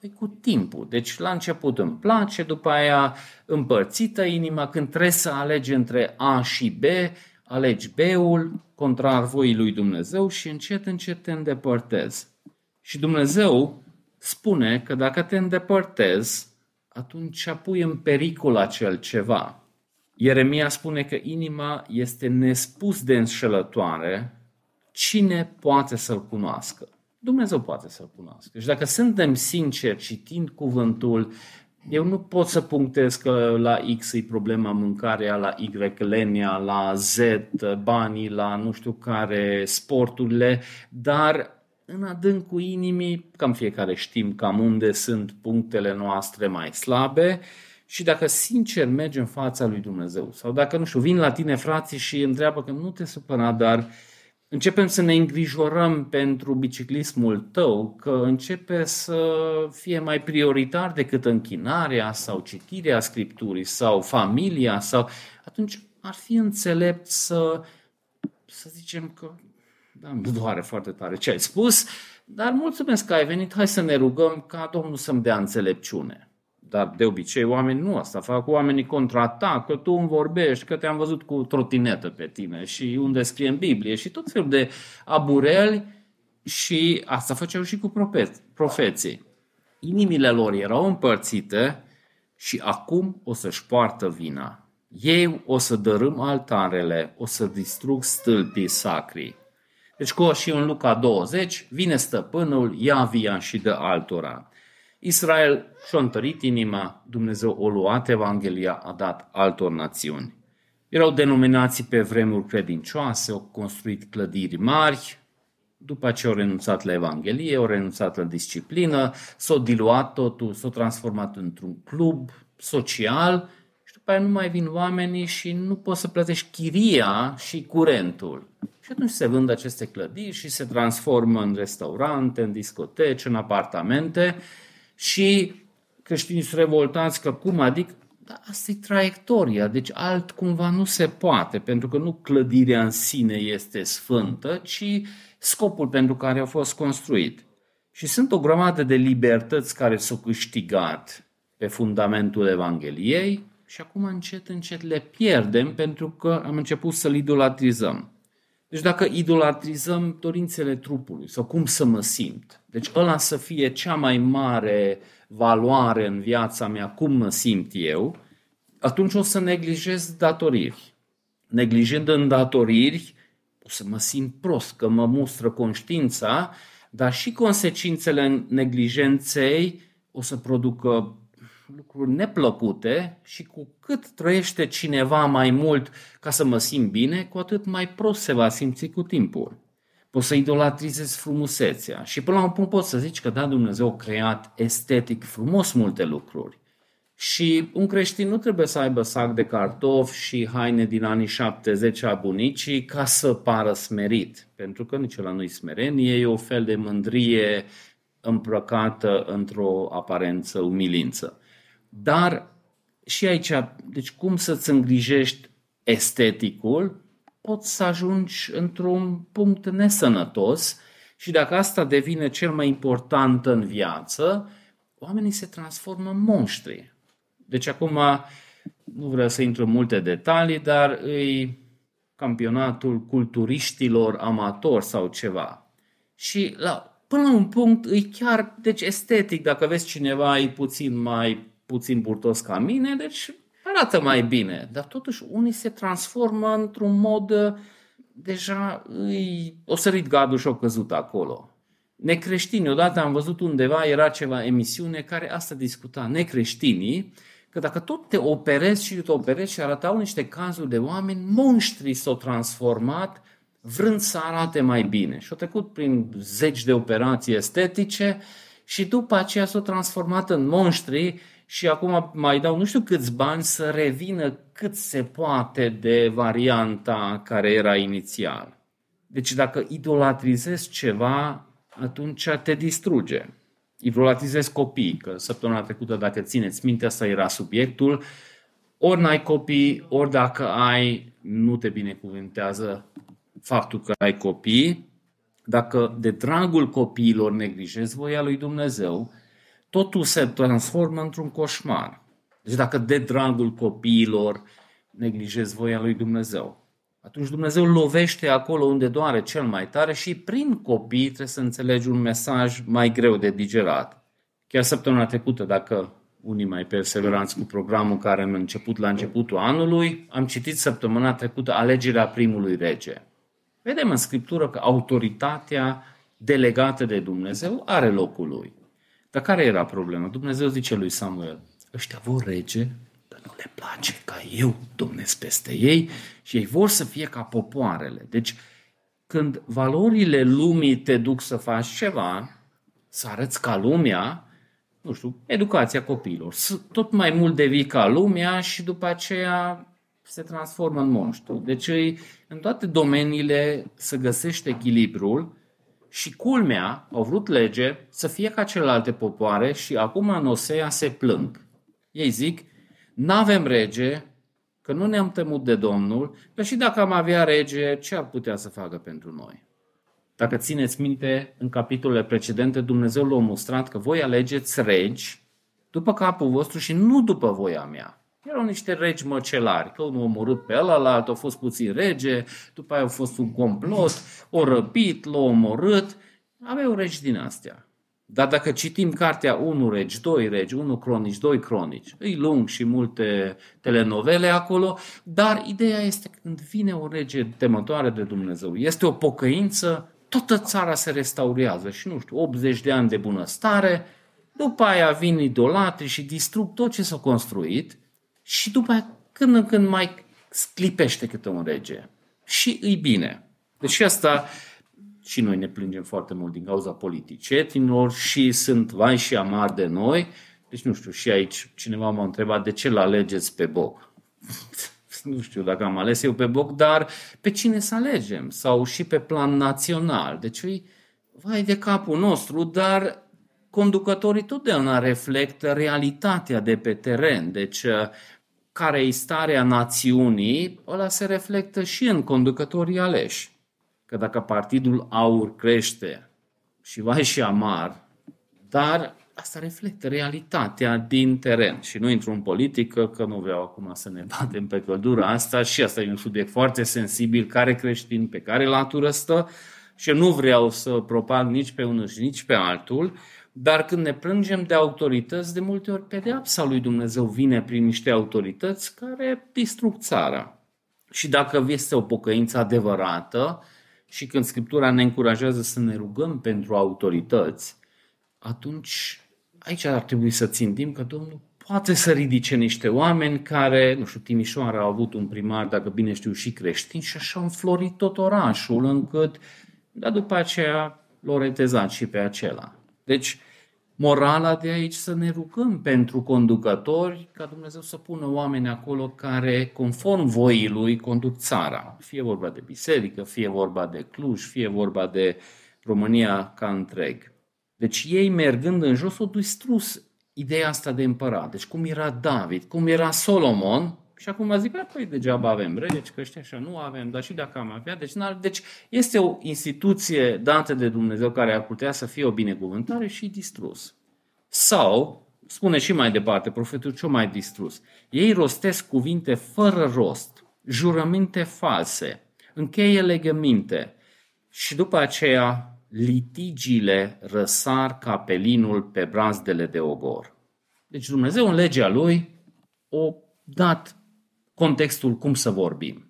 Păi cu timpul. Deci la început îmi place, după aia împărțită inima, când trebuie să alegi între A și B, alegi B-ul, contrar voii lui Dumnezeu și încet, încet te îndepărtezi. Și Dumnezeu spune că dacă te îndepărtezi, atunci pui în pericol acel ceva. Ieremia spune că inima este nespus de înșelătoare, cine poate să-l cunoască? Dumnezeu poate să-l cunoască. Și dacă suntem sinceri citind cuvântul, eu nu pot să punctez că la X e problema mâncarea, la Y lenia, la Z banii, la nu știu care sporturile, dar în adâncul inimii, cam fiecare știm cam unde sunt punctele noastre mai slabe și dacă sincer mergi în fața lui Dumnezeu sau dacă, nu știu, vin la tine frații și întreabă că nu te supăra, dar începem să ne îngrijorăm pentru biciclismul tău, că începe să fie mai prioritar decât închinarea sau citirea Scripturii sau familia sau atunci ar fi înțelept să, să zicem că da, îmi doare foarte tare ce ai spus, dar mulțumesc că ai venit, hai să ne rugăm ca Domnul să-mi dea înțelepciune. Dar de obicei oamenii nu asta fac, oamenii contraatacă, că tu îmi vorbești, că te-am văzut cu trotinetă pe tine și unde scrie în Biblie și tot felul de abureli și asta făceau și cu profeții. Inimile lor erau împărțite și acum o să-și poartă vina. Ei o să dărâm altarele, o să distrug stâlpii sacri. Deci cu și în Luca 20, vine stăpânul, ia via și dă altora. Israel și-a întărit inima, Dumnezeu o luat Evanghelia, a dat altor națiuni. Erau denominații pe vremuri credincioase, au construit clădiri mari, după ce au renunțat la Evanghelie, au renunțat la disciplină, s-au diluat totul, s-au transformat într-un club social și după aia nu mai vin oamenii și nu poți să plătești chiria și curentul. Și atunci se vând aceste clădiri și se transformă în restaurante, în discoteci, în apartamente și creștinii sunt revoltați că cum adică dar asta e traiectoria, deci alt cumva nu se poate, pentru că nu clădirea în sine este sfântă, ci scopul pentru care a fost construit. Și sunt o grămadă de libertăți care s-au câștigat pe fundamentul Evangheliei și acum încet, încet le pierdem pentru că am început să-L idolatrizăm. Deci dacă idolatrizăm dorințele trupului sau cum să mă simt, deci ăla să fie cea mai mare valoare în viața mea, cum mă simt eu, atunci o să neglijez datoriri. Neglijând îndatoriri, o să mă simt prost, că mă mustră conștiința, dar și consecințele neglijenței o să producă lucruri neplăcute și cu cât trăiește cineva mai mult ca să mă simt bine, cu atât mai prost se va simți cu timpul. Poți să idolatrizezi frumusețea și până la un punct poți să zici că da, Dumnezeu a creat estetic frumos multe lucruri. Și un creștin nu trebuie să aibă sac de cartofi și haine din anii 70 a bunicii ca să pară smerit. Pentru că nici la nu-i smerenie, e o fel de mândrie îmbrăcată într-o aparență umilință. Dar și aici, deci cum să-ți îngrijești esteticul, poți să ajungi într-un punct nesănătos și dacă asta devine cel mai important în viață, oamenii se transformă în monștri. Deci acum nu vreau să intru în multe detalii, dar îi campionatul culturiștilor amatori sau ceva. Și la, până la un punct e chiar deci estetic, dacă vezi cineva e puțin mai puțin burtos ca mine, deci arată mai bine. Dar totuși unii se transformă într-un mod uh, deja îi, o sărit gadul și o căzut acolo. Necreștini, odată am văzut undeva, era ceva emisiune care asta discuta, necreștinii, că dacă tot te operezi și te operezi și arătau niște cazuri de oameni, monștri s-au transformat vrând să arate mai bine. Și a trecut prin zeci de operații estetice și după aceea s-a transformat în monștri și acum mai dau nu știu câți bani să revină cât se poate de varianta care era inițial. Deci dacă idolatrizezi ceva, atunci te distruge. Idolatrizezi copii, că săptămâna trecută, dacă țineți minte, asta era subiectul, ori n-ai copii, ori dacă ai, nu te binecuvântează faptul că ai copii, dacă de dragul copiilor neglijezi voia lui Dumnezeu, totul se transformă într-un coșmar. Deci dacă de dragul copiilor neglijezi voia lui Dumnezeu, atunci Dumnezeu lovește acolo unde doare cel mai tare și prin copii trebuie să înțelegi un mesaj mai greu de digerat. Chiar săptămâna trecută, dacă unii mai perseveranți cu programul care am început la începutul anului, am citit săptămâna trecută alegerea primului rege. Vedem în Scriptură că autoritatea delegată de Dumnezeu are locul lui. Dar care era problema? Dumnezeu zice lui Samuel, ăștia vor rege, dar nu le place ca eu domnesc peste ei și ei vor să fie ca popoarele. Deci, când valorile lumii te duc să faci ceva, să arăți ca lumea, nu știu, educația copiilor, tot mai mult devii ca lumea și după aceea se transformă în monștru. Deci în toate domeniile să găsește echilibrul și culmea, au vrut lege să fie ca celelalte popoare și acum în Osea se plâng. Ei zic, nu avem rege, că nu ne-am temut de Domnul, că și dacă am avea rege, ce ar putea să facă pentru noi? Dacă țineți minte, în capitolele precedente, Dumnezeu l-a mostrat că voi alegeți regi după capul vostru și nu după voia mea. Erau niște regi măcelari, că unul a omorât pe ăla, altul a fost puțin rege, după aia a fost un complot, o răpit, l-a omorât. Aveau regi din astea. Dar dacă citim cartea 1 regi, 2 regi, 1 cronici, 2 cronici, îi lung și multe telenovele acolo, dar ideea este că când vine o rege temătoare de Dumnezeu, este o pocăință, toată țara se restaurează și nu știu, 80 de ani de bunăstare, după aia vin idolatri și distrug tot ce s-a construit și după aia când în când mai sclipește câte un rege. Și îi bine. Deci asta și noi ne plângem foarte mult din cauza politicienilor și sunt vai și amar de noi. Deci nu știu, și aici cineva m-a întrebat de ce l alegeți pe Boc. nu știu dacă am ales eu pe Boc, dar pe cine să alegem? Sau și pe plan național. Deci îi vai de capul nostru, dar conducătorii totdeauna reflectă realitatea de pe teren. Deci care e starea națiunii, ăla se reflectă și în conducătorii aleși. Că dacă partidul aur crește și vai și amar, dar asta reflectă realitatea din teren. Și nu intru în politică, că nu vreau acum să ne batem pe căldura asta și asta e un subiect foarte sensibil, care creștin, pe care latură stă și nu vreau să propag nici pe unul și nici pe altul, dar când ne plângem de autorități, de multe ori pedeapsa lui Dumnezeu vine prin niște autorități care distrug țara. Și dacă este o pocăință adevărată și când Scriptura ne încurajează să ne rugăm pentru autorități, atunci aici ar trebui să țintim că Domnul poate să ridice niște oameni care, nu știu, Timișoara a avut un primar, dacă bine știu, și creștin și așa a înflorit tot orașul încât, dar după aceea l-a retezat și pe acela. Deci, morala de aici să ne rugăm pentru conducători, ca Dumnezeu să pună oameni acolo care, conform voii Lui, conduc țara. Fie vorba de biserică, fie vorba de Cluj, fie vorba de România ca întreg. Deci ei, mergând în jos, au distrus ideea asta de împărat. Deci cum era David, cum era Solomon, și acum zic, păi degeaba avem regi, că ăștia așa nu avem, dar și dacă am avea, deci, deci este o instituție dată de Dumnezeu care ar putea să fie o binecuvântare și distrus. Sau, spune și mai departe, profetul ce mai distrus, ei rostesc cuvinte fără rost, jurăminte false, încheie legăminte și după aceea litigiile răsar ca pelinul pe brazdele de ogor. Deci Dumnezeu în legea lui o dat contextul cum să vorbim.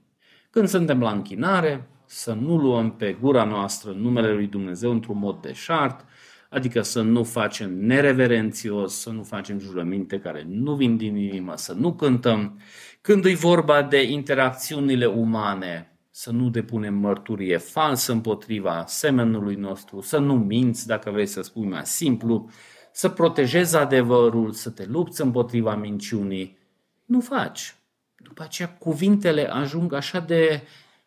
Când suntem la închinare, să nu luăm pe gura noastră numele lui Dumnezeu într-un mod deșart, adică să nu facem nereverențios, să nu facem jurăminte care nu vin din inimă, să nu cântăm. Când e vorba de interacțiunile umane, să nu depunem mărturie falsă împotriva semenului nostru, să nu minți, dacă vrei să spui mai simplu, să protejezi adevărul, să te lupți împotriva minciunii. Nu faci. După aceea cuvintele ajung așa de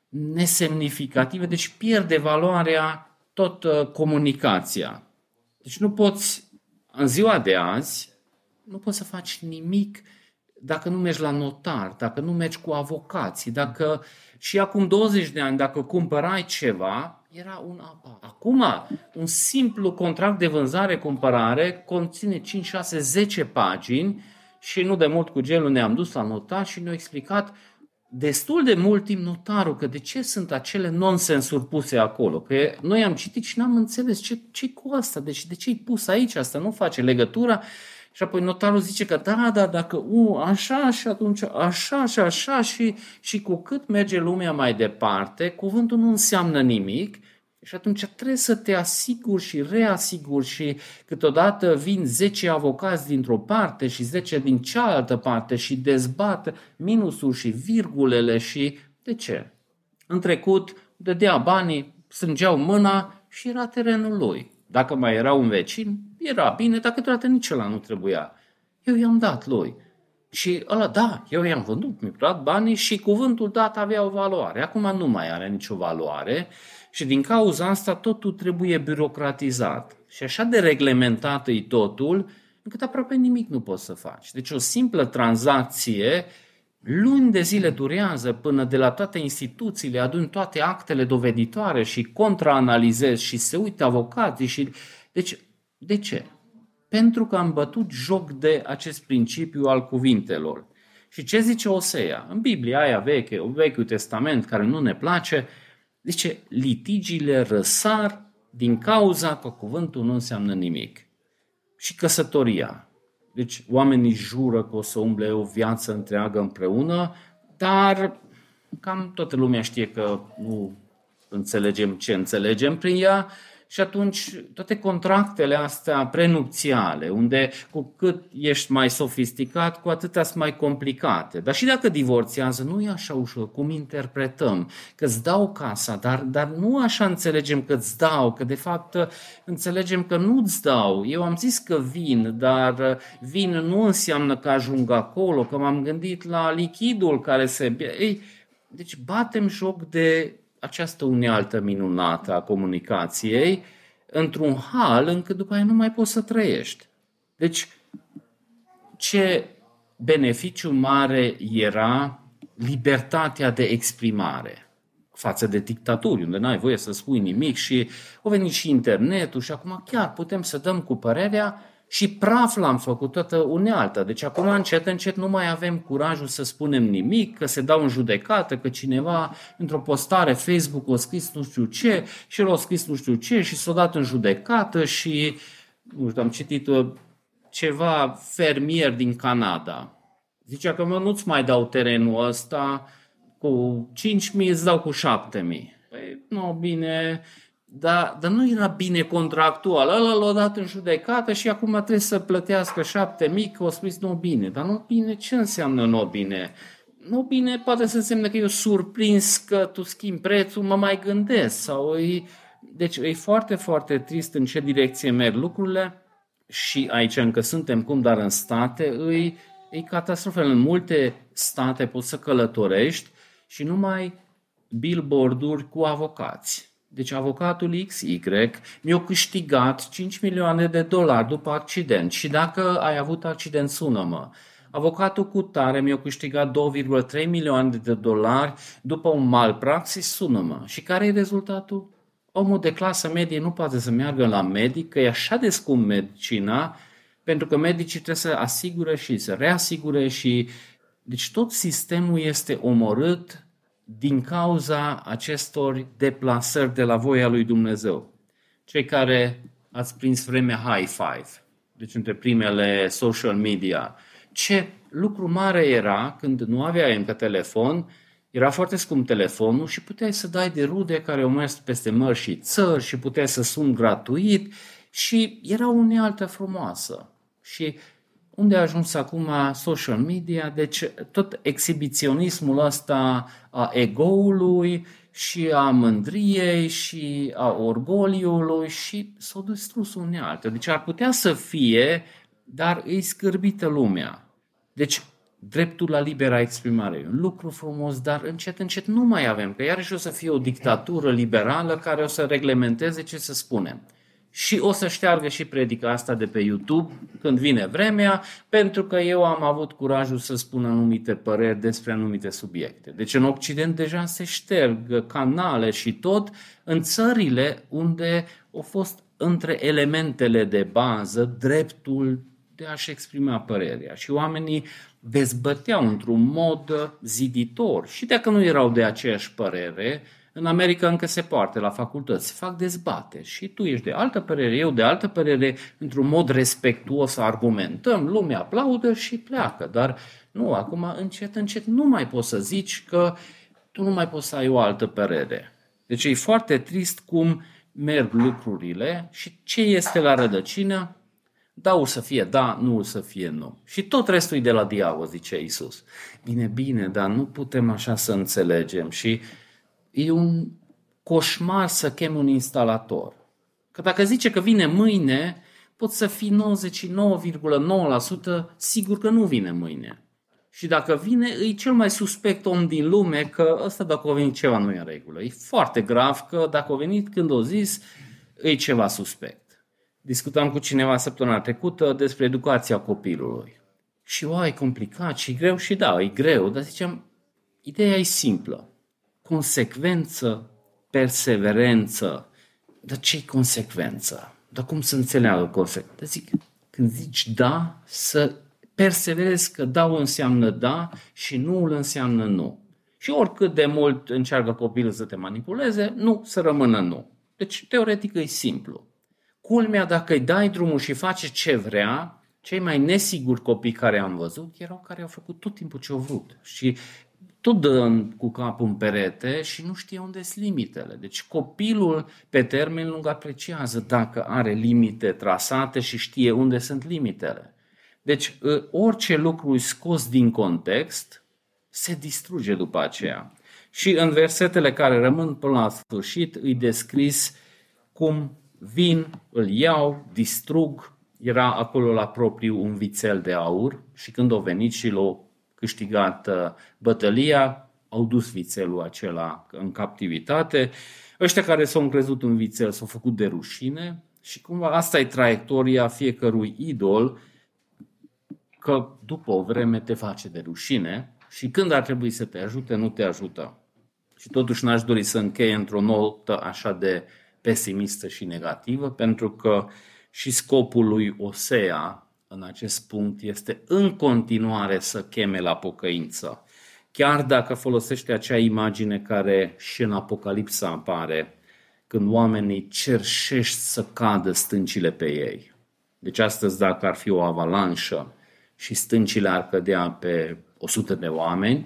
nesemnificative, deci pierde valoarea tot uh, comunicația. Deci nu poți, în ziua de azi, nu poți să faci nimic dacă nu mergi la notar, dacă nu mergi cu avocații, dacă și acum 20 de ani, dacă cumpărai ceva, era un apa. Acum, un simplu contract de vânzare-cumpărare conține 5, 6, 10 pagini și nu de mult cu gelul ne-am dus la notar și ne-a explicat destul de mult timp notarul că de ce sunt acele nonsensuri puse acolo. Că noi am citit și n-am înțeles ce, ce cu asta, deci de ce e pus aici asta, nu face legătura. Și apoi notarul zice că da, da, dacă u, așa și atunci așa și așa și, și cu cât merge lumea mai departe, cuvântul nu înseamnă nimic și atunci trebuie să te asiguri și reasiguri și câteodată vin 10 avocați dintr-o parte și 10 din cealaltă parte și dezbat minusul și virgulele și de ce? În trecut dădea banii, strângeau mâna și era terenul lui. Dacă mai era un vecin, era bine, dacă câteodată nici ăla nu trebuia. Eu i-am dat lui. Și ăla, da, eu i-am vândut, mi-a dat banii și cuvântul dat avea o valoare. Acum nu mai are nicio valoare și din cauza asta totul trebuie birocratizat. Și așa de reglementat e totul, încât aproape nimic nu poți să faci. Deci o simplă tranzacție luni de zile durează până de la toate instituțiile adun toate actele doveditoare și contraanalizezi și se uită avocații și... Deci, de ce? Pentru că am bătut joc de acest principiu al cuvintelor. Și ce zice Osea? În Biblia aia veche, Vechiul Testament, care nu ne place, Zice, litigiile răsar din cauza că cuvântul nu înseamnă nimic. Și căsătoria. Deci oamenii jură că o să umble o viață întreagă împreună, dar cam toată lumea știe că nu înțelegem ce înțelegem prin ea și atunci toate contractele astea prenupțiale, unde cu cât ești mai sofisticat, cu atât sunt mai complicate. Dar și dacă divorțiază, nu e așa ușor, cum interpretăm, că îți dau casa, dar, dar nu așa înțelegem că îți dau, că de fapt înțelegem că nu îți dau. Eu am zis că vin, dar vin nu înseamnă că ajung acolo, că m-am gândit la lichidul care se... Ei, deci batem joc de această unealtă minunată a comunicației într-un hal încât după aia nu mai poți să trăiești. Deci, ce beneficiu mare era libertatea de exprimare față de dictaturi, unde n-ai voie să spui nimic și o venit și internetul și acum chiar putem să dăm cu părerea și praf l-am făcut toată unealtă. Deci acum încet, încet nu mai avem curajul să spunem nimic, că se dau în judecată, că cineva într-o postare Facebook a scris nu știu ce și el a scris nu știu ce și s-a dat în judecată și nu știu, am citit uh, ceva fermier din Canada. Zicea că mă, nu-ți mai dau terenul ăsta cu 5.000, îți dau cu 7.000. Păi, nu, bine, dar, dar nu era bine contractual. Ăla l-a dat în judecată și acum trebuie să plătească șapte mii, că o spus nu bine. Dar nu bine, ce înseamnă nu bine? Nu bine poate să însemne că eu surprins că tu schimbi prețul, mă mai gândesc. Sau e... Deci e foarte, foarte trist în ce direcție merg lucrurile și aici încă suntem cum, dar în state îi, e catastrofă. În multe state poți să călătorești și numai billboard-uri cu avocați deci avocatul XY mi-a câștigat 5 milioane de dolari după accident și dacă ai avut accident, sună-mă. Avocatul cu tare mi-a câștigat 2,3 milioane de dolari după un malpraxis, sună-mă. Și care e rezultatul? Omul de clasă medie nu poate să meargă la medic, că e așa de scump medicina, pentru că medicii trebuie să asigure și să reasigure și... Deci tot sistemul este omorât din cauza acestor deplasări de la voia lui Dumnezeu. Cei care ați prins vremea high five, deci între primele social media, ce lucru mare era când nu aveai încă telefon, era foarte scump telefonul și puteai să dai de rude care au mers peste mări și țări și puteai să sun gratuit și era o unealtă frumoasă. Și unde a ajuns acum social media, deci tot exhibiționismul ăsta a egoului și a mândriei și a orgoliului și s-au distrus unealte. Deci ar putea să fie, dar îi scârbită lumea. Deci dreptul la libera exprimare e un lucru frumos, dar încet, încet nu mai avem, că iarăși o să fie o dictatură liberală care o să reglementeze ce să spunem și o să șteargă și predica asta de pe YouTube când vine vremea, pentru că eu am avut curajul să spun anumite păreri despre anumite subiecte. Deci în Occident deja se șterg canale și tot în țările unde au fost între elementele de bază dreptul de a-și exprima părerea. Și oamenii dezbăteau într-un mod ziditor. Și dacă nu erau de aceeași părere, în America încă se poartă la facultăți, fac dezbateri și tu ești de altă părere, eu de altă părere, într-un mod respectuos argumentăm, lumea aplaudă și pleacă. Dar nu, acum încet, încet nu mai poți să zici că tu nu mai poți să ai o altă părere. Deci e foarte trist cum merg lucrurile și ce este la rădăcină? Da, o să fie da, nu o să fie nu. Și tot restul e de la diavol, zice Isus. Bine, bine, dar nu putem așa să înțelegem și e un coșmar să chem un instalator. Că dacă zice că vine mâine, pot să fii 99,9% sigur că nu vine mâine. Și dacă vine, e cel mai suspect om din lume că ăsta dacă a venit ceva nu e în regulă. E foarte grav că dacă a venit când o zis, e ceva suspect. Discutam cu cineva săptămâna trecută despre educația copilului. Și o, e complicat și greu și da, e greu, dar ziceam, ideea e simplă consecvență, perseverență. Dar ce consecvență? Dar cum să înțeleagă consecvență? Zic, când zici da, să perseverezi că da înseamnă da și nu înseamnă nu. Și oricât de mult încearcă copilul să te manipuleze, nu, să rămână nu. Deci, teoretic, e simplu. Culmea, dacă îi dai drumul și face ce vrea, cei mai nesiguri copii care am văzut erau care au făcut tot timpul ce au vrut. Și tot dă cu capul în perete și nu știe unde sunt limitele. Deci copilul pe termen lung apreciază dacă are limite trasate și știe unde sunt limitele. Deci ă, orice lucru scos din context se distruge după aceea. Și în versetele care rămân până la sfârșit îi descris cum vin, îl iau, distrug. Era acolo la propriu un vițel de aur și când au venit și l-au câștigat uh, bătălia, au dus vițelul acela în captivitate. Ăștia care s-au încrezut în vițel s-au făcut de rușine și cumva asta e traiectoria fiecărui idol, că după o vreme te face de rușine și când ar trebui să te ajute, nu te ajută. Și totuși n-aș dori să încheie într-o notă așa de pesimistă și negativă, pentru că și scopul lui Osea în acest punct este în continuare să cheme la pocăință. Chiar dacă folosește acea imagine care și în Apocalipsa apare, când oamenii cerșești să cadă stâncile pe ei. Deci astăzi dacă ar fi o avalanșă și stâncile ar cădea pe 100 de oameni,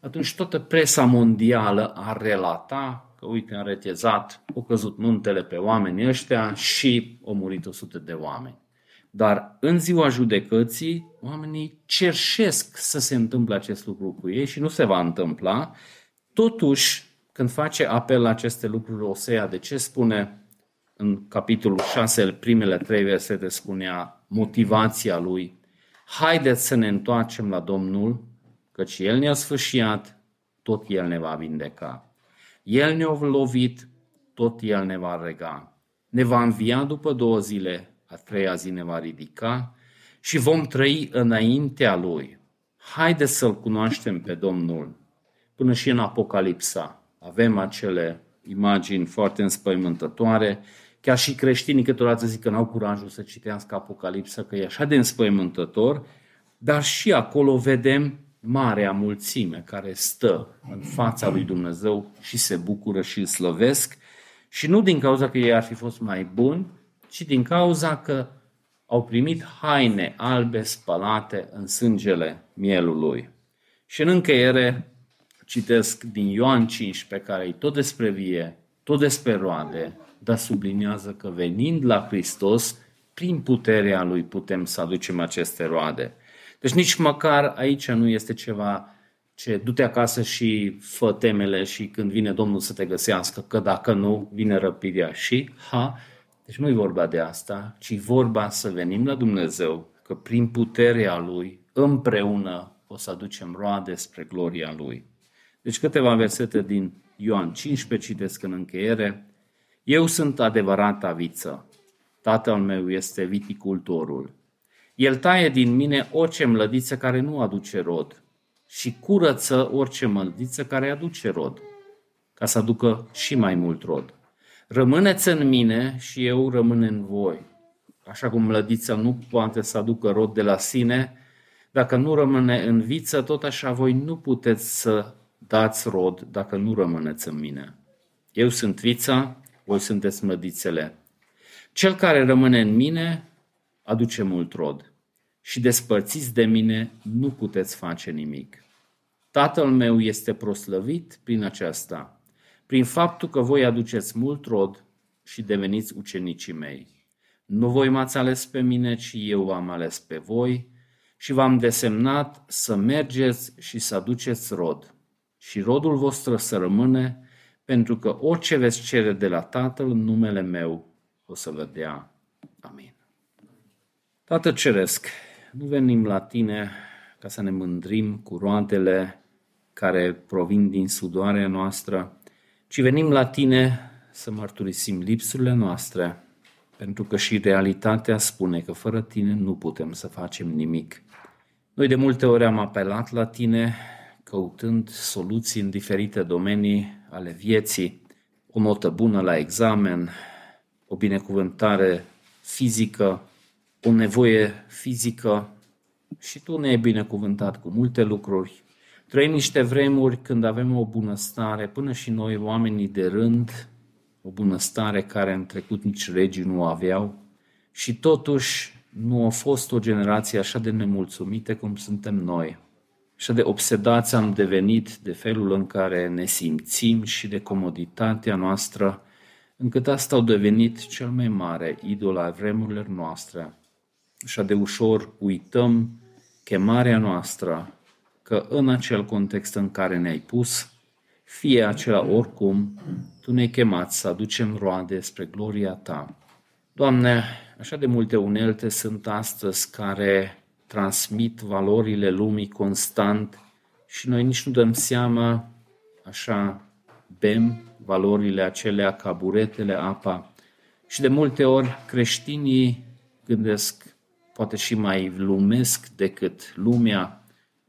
atunci toată presa mondială ar relata că uite, în retezat, au căzut muntele pe oamenii ăștia și au murit 100 de oameni. Dar în ziua judecății, oamenii cerșesc să se întâmple acest lucru cu ei și nu se va întâmpla. Totuși, când face apel la aceste lucruri Osea, de ce spune în capitolul 6, primele trei versete, spunea motivația lui, haideți să ne întoarcem la Domnul, căci El ne-a sfârșit, tot El ne va vindeca. El ne-a lovit, tot El ne va rega. Ne va învia după două zile, a treia zi ne va ridica și vom trăi înaintea Lui. Haideți să-L cunoaștem pe Domnul. Până și în Apocalipsa avem acele imagini foarte înspăimântătoare. Chiar și creștinii câteodată zic că n-au curajul să citească Apocalipsa, că e așa de înspăimântător, dar și acolo vedem marea mulțime care stă în fața lui Dumnezeu și se bucură și îl slăvesc și nu din cauza că ei ar fi fost mai buni, ci din cauza că au primit haine albe spălate în sângele mielului. Și în încheiere citesc din Ioan 5, pe care e tot despre vie, tot despre roade, dar subliniază că venind la Hristos, prin puterea Lui putem să aducem aceste roade. Deci nici măcar aici nu este ceva ce du-te acasă și fă temele și când vine Domnul să te găsească, că dacă nu, vine răpirea și, ha, deci nu e vorba de asta, ci vorba să venim la Dumnezeu, că prin puterea Lui, împreună, o să aducem roade spre gloria Lui. Deci câteva versete din Ioan 15 citesc în încheiere. Eu sunt adevărata viță. Tatăl meu este viticultorul. El taie din mine orice mlădiță care nu aduce rod și curăță orice mlădiță care aduce rod, ca să aducă și mai mult rod. Rămâneți în mine și eu rămân în voi. Așa cum mlădița nu poate să aducă rod de la sine, dacă nu rămâne în viță, tot așa voi nu puteți să dați rod dacă nu rămâneți în mine. Eu sunt vița, voi sunteți mlădițele. Cel care rămâne în mine aduce mult rod și despărțiți de mine nu puteți face nimic. Tatăl meu este proslăvit prin aceasta, prin faptul că voi aduceți mult rod și deveniți ucenicii mei. Nu voi m-ați ales pe mine, ci eu v-am ales pe voi și v-am desemnat să mergeți și să aduceți rod și rodul vostru să rămâne, pentru că orice veți cere de la Tatăl în numele meu o să vă dea. Amin. Tată Ceresc, nu venim la Tine ca să ne mândrim cu roadele care provin din sudoarea noastră, ci venim la Tine să mărturisim lipsurile noastre, pentru că și realitatea spune că fără Tine nu putem să facem nimic. Noi de multe ori am apelat la Tine căutând soluții în diferite domenii ale vieții, o notă bună la examen, o binecuvântare fizică, o nevoie fizică și Tu ne-ai binecuvântat cu multe lucruri. Trăim niște vremuri când avem o bunăstare, până și noi, oamenii de rând, o bunăstare care în trecut nici regii nu aveau și totuși nu a fost o generație așa de nemulțumite cum suntem noi. Așa de obsedați am devenit de felul în care ne simțim și de comoditatea noastră, încât asta au devenit cel mai mare idol al vremurilor noastre. Așa de ușor uităm chemarea noastră că în acel context în care ne-ai pus, fie acela oricum, Tu ne-ai chemat să aducem roade spre gloria Ta. Doamne, așa de multe unelte sunt astăzi care transmit valorile lumii constant și noi nici nu dăm seama, așa bem valorile acelea ca buretele, apa. Și de multe ori creștinii gândesc poate și mai lumesc decât lumea.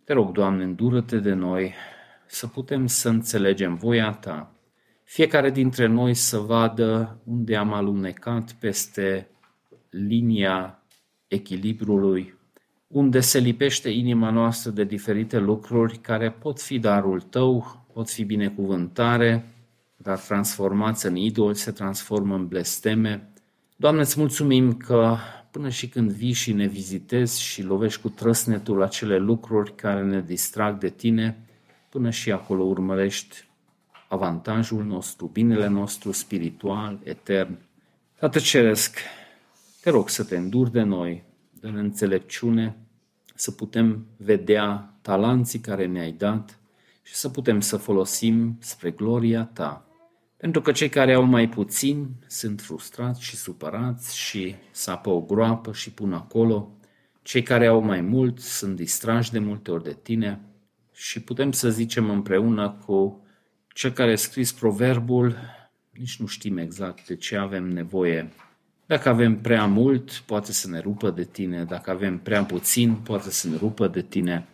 Te rog, Doamne, îndură-te de noi să putem să înțelegem voia Ta. Fiecare dintre noi să vadă unde am alunecat peste linia echilibrului unde se lipește inima noastră de diferite lucruri care pot fi darul tău, pot fi binecuvântare, dar transformați în idol, se transformă în blesteme. Doamne, îți mulțumim că până și când vii și ne vizitezi și lovești cu trăsnetul acele lucruri care ne distrag de tine, până și acolo urmărești avantajul nostru, binele nostru spiritual, etern. Tată Ceresc, te rog să te înduri de noi, dă înțelepciune, să putem vedea talanții care ne-ai dat și să putem să folosim spre gloria ta. Pentru că cei care au mai puțin sunt frustrați și supărați și sapă o groapă și pun acolo. Cei care au mai mult sunt distrași de multe ori de tine și putem să zicem împreună cu cel care a scris proverbul, nici nu știm exact de ce avem nevoie dacă avem prea mult, poate să ne rupă de tine. Dacă avem prea puțin, poate să ne rupă de tine.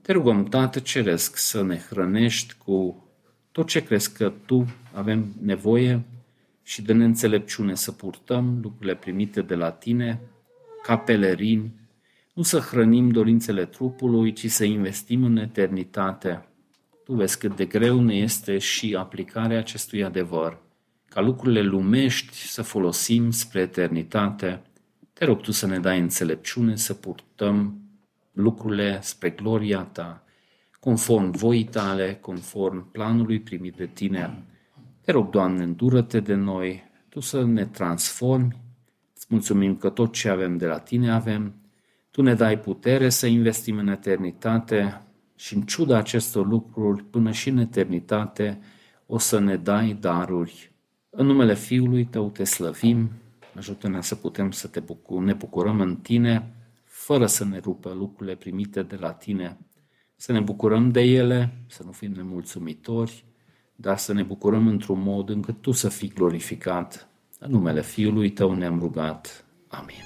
Te rugăm, Tată Ceresc, să ne hrănești cu tot ce crezi că Tu avem nevoie și de neînțelepciune să purtăm lucrurile primite de la Tine ca pelerini, nu să hrănim dorințele trupului, ci să investim în eternitate. Tu vezi cât de greu ne este și aplicarea acestui adevăr ca lucrurile lumești să folosim spre eternitate. Te rog Tu să ne dai înțelepciune să purtăm lucrurile spre gloria Ta, conform voii Tale, conform planului primit de Tine. Te rog, Doamne, îndură-te de noi, Tu să ne transformi. Îți mulțumim că tot ce avem de la Tine avem. Tu ne dai putere să investim în eternitate. și în ciuda acestor lucruri, până și în eternitate, o să ne dai daruri. În numele Fiului Tău te slăvim, ajută-ne să putem să te bucur, ne bucurăm în Tine, fără să ne rupă lucrurile primite de la Tine, să ne bucurăm de ele, să nu fim nemulțumitori, dar să ne bucurăm într-un mod încât Tu să fii glorificat. În numele Fiului Tău ne-am rugat. Amin.